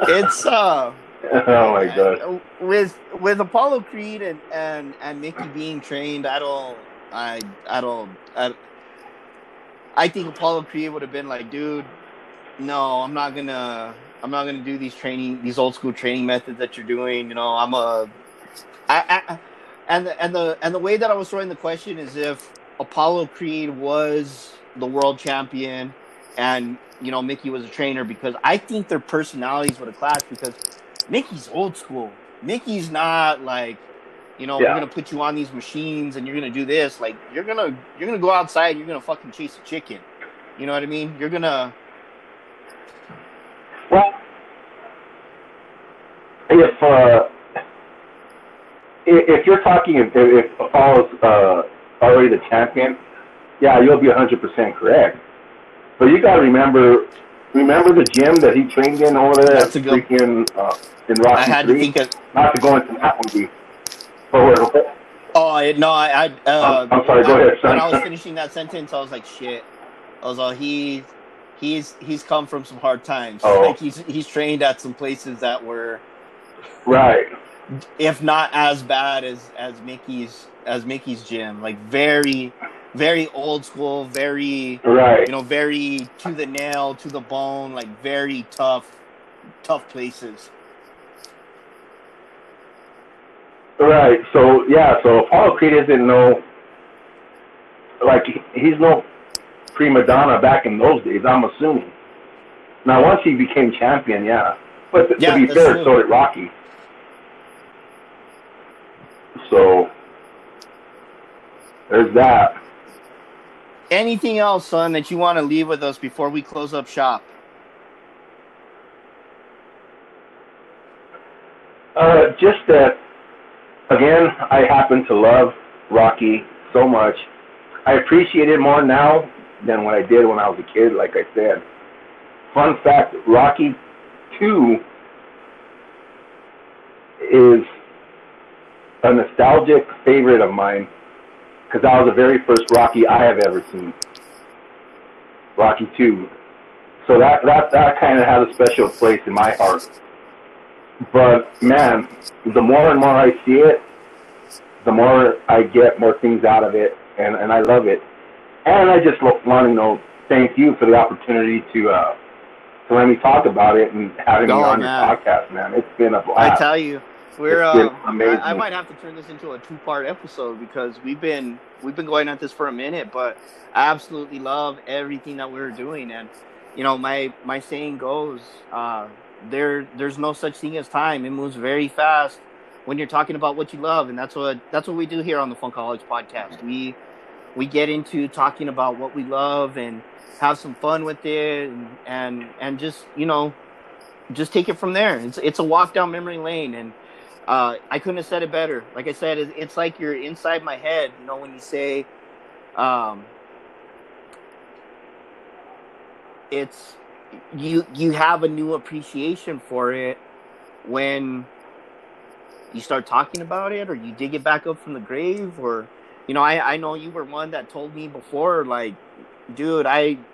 It's uh oh my god. with with Apollo Creed and, and and Mickey being trained, I don't I I don't I, I think Apollo Creed would have been like, dude, no, I'm not gonna I'm not gonna do these training these old school training methods that you're doing. You know, I'm a I, I and the, and the and the way that I was throwing the question is if Apollo Creed was the world champion and you know Mickey was a trainer because I think their personalities would have clashed because Mickey's old school. Mickey's not like, you know, Yeah. we're gonna put you on these machines and you're gonna do this. Like you're gonna you're gonna go outside, you're gonna fucking chase a chicken. You know what I mean? You're gonna Well, if uh, if you're talking if, if Apollo's uh, already the champion, yeah, you'll be 100% correct. But you got to remember, remember the gym that he trained in over there That's a good- freaking uh, in Rocky I had to think of Not to go into that but Oh it- no, I, I uh, I'm- I'm sorry, go I- ahead, son. When I was finishing that sentence, I was like, shit. I was like, he's he's he's come from some hard times. Oh. Like he's he's trained at some places that were, right, if not as bad as as Mickey's as Mickey's gym. Like very, very old school, very right. you know, very to the nail, to the bone, like very tough, tough places. Right. So yeah. So Apollo Creed isn't no like he's no prima donna back in those days. I'm assuming. Now once he became champion, yeah. But th- Yeah, to be fair, true. so did Rocky. So there's that. Anything else, son, that you want to leave with us before we close up shop? Uh, just that, again, I happen to love Rocky so much. I appreciate it more now than what I did when I was a kid, like I said. Fun fact Rocky 2 is a nostalgic favorite of mine because that was the very first Rocky I have ever seen. Rocky 2. So that, that, that kind of has a special place in my heart. But man, the more and more I see it, the more I get more things out of it, and, and I love it. And I just want to know thank you for the opportunity to uh, to let me talk about it and having me on man. your podcast, man. It's been a blast. I tell you, we're. Uh, amazing. I, I might have to turn this into a two-part episode because we've been we've been going at this for a minute, but I absolutely love everything that we're doing, and you know, my my saying goes, uh, there there's no such thing as time. It moves very fast when you're talking about what you love, and that's what that's what we do here on the Funkaholik podcast. We we get into talking about what we love and have some fun with it, and and, and just you know just take it from there. It's it's a walk down memory lane, and uh, I couldn't have said it better. Like I said, it's like you're inside my head. You know, when you say, um, it's you you have a new appreciation for it when you start talking about it or you dig it back up from the grave or you know I, I know you were one that told me before like dude i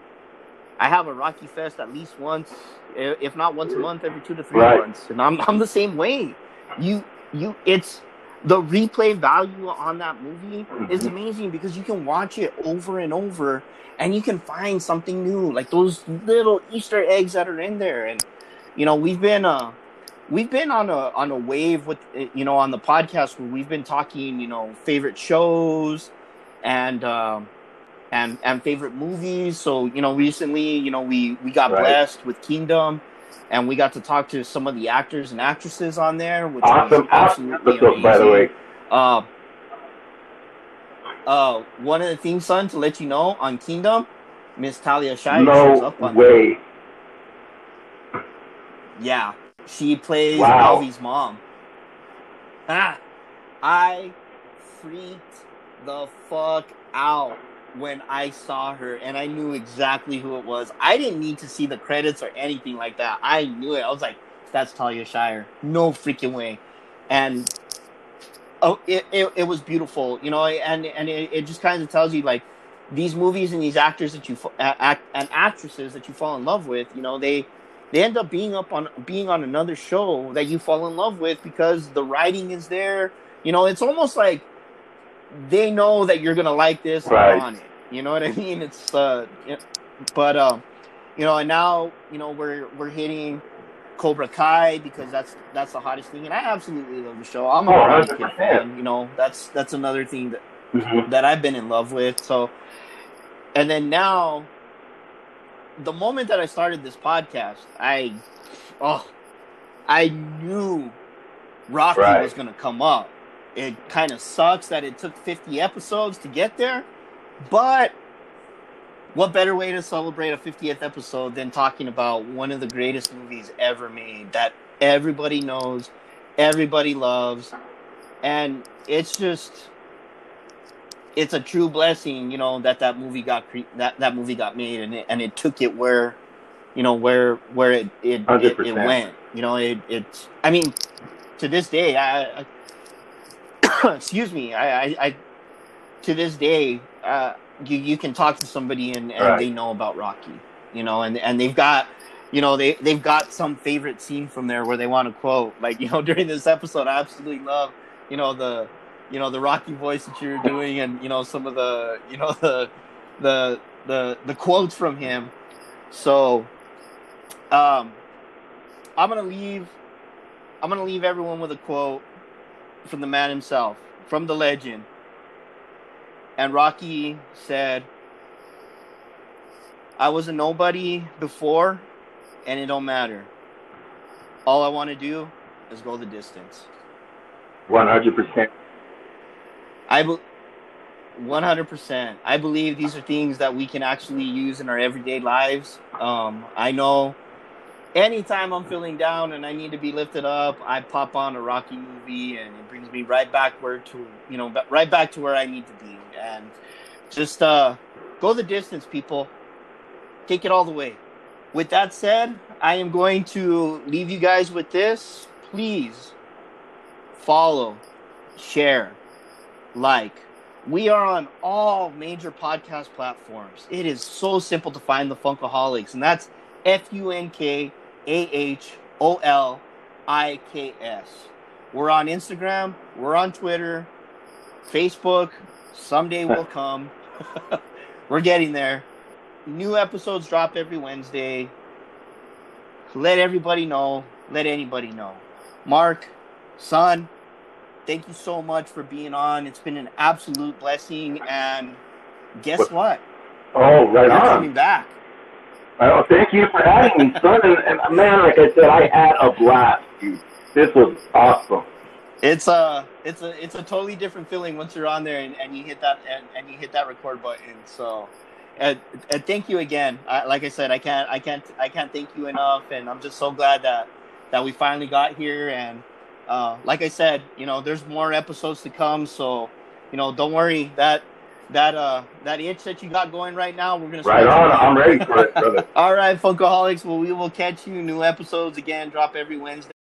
i have a rocky fest at least once if not once a month every two to three Right. months and i'm i'm the same way you you it's the replay value on that movie is Mhm. amazing because you can watch it over and over and you can find something new like those little easter eggs that are in there and you know we've been uh we've been on a on a wave with you know on the podcast where we've been talking you know favorite shows and um and and favorite movies so you know recently you know we we got Right. blessed with kingdom and we got to talk to some of the actors and actresses on there which Awesome, was awesome absolutely episode, by the way. Uh, uh, one of the things, son, to let you know on Kingdom, Miss Talia Shire shows No up on way. Yeah, she plays Wow. Alvey's mom. Ah, I freaked the fuck out when I saw her, and I knew exactly who it was. I didn't need to see the credits or anything like that. I knew it. I was like, "That's Talia Shire." No freaking way. And oh, it, it, it was beautiful, you know, and and it, it just kind of tells you like these movies and these actors that you act and actresses that you fall in love with, you know, they they end up being up on being on another show that you fall in love with because the writing is there. You know, it's almost like they know that you're gonna like this Right. on it. You know what I mean? It's uh, but um, you know, and now you know we're we're hitting Cobra Kai because that's that's the hottest thing, and I absolutely love the show. I'm a Oh, Karate Kid fan. You know, that's that's another thing that Mhm. that I've been in love with. So, and then now, the moment that I started this podcast, I, oh, I knew Rocky Right. was going to come up. It kind of sucks that it took 50 episodes to get there, but what better way to celebrate a 50th episode than talking about one of the greatest movies ever made that everybody knows, everybody loves, and it's just it's a true blessing, you know, that that movie got cre- that that movie got made and it, and it took it where, you know, where where it it, it, it went. You know, it it's I mean, to this day, I, I excuse me, I, I, I to this day, uh, you you can talk to somebody and, and Right. they know about Rocky, you know, and and they've got. You know they they've got some favorite scene from there where they want to quote like you know during this episode I absolutely love you know the you know the rocky voice that you're doing and you know some of the you know the the the the quotes from him so um i'm gonna leave i'm gonna leave everyone with a quote from the man himself from the legend and rocky said i was a nobody before and it don't matter all i want to do is go the distance 100%. I be- 100%. I believe these are things that we can actually use in our everyday lives. Um, I know anytime I'm feeling down and I need to be lifted up, I pop on a Rocky movie and it brings me right back where to, you know, right back to where I need to be. And just uh, go the distance, people. Take it all the way. With that said, I am going to leave you guys with this. Please follow, share, like. We are on all major podcast platforms. It is so simple to find the Funkaholiks, and that's F U N K A H O L I K S. We're on Instagram, we're on Twitter, Facebook. Someday will come. we're getting there. New episodes drop every Wednesday. Let everybody know. Let anybody know. Mark, son, thank you so much for being on. It's been an absolute blessing. And guess What- what? Oh, right You're on. coming back. Oh, thank you for having me, son. And, and man, like I said, I had a blast. This was awesome. It's a it's a it's a totally different feeling once you're on there and, and you hit that and, and you hit that record button. So, and, and thank you again. I, like I said, I can't I can't I can't thank you enough, and I'm just so glad that that we finally got here. And uh, like I said, you know, there's more episodes to come. So, you know, don't worry that that uh that itch that you got going right now. We're gonna right on. I'm ready for it, brother. All right, Funkaholiks. Well, we will catch you new episodes again. Drop every Wednesday.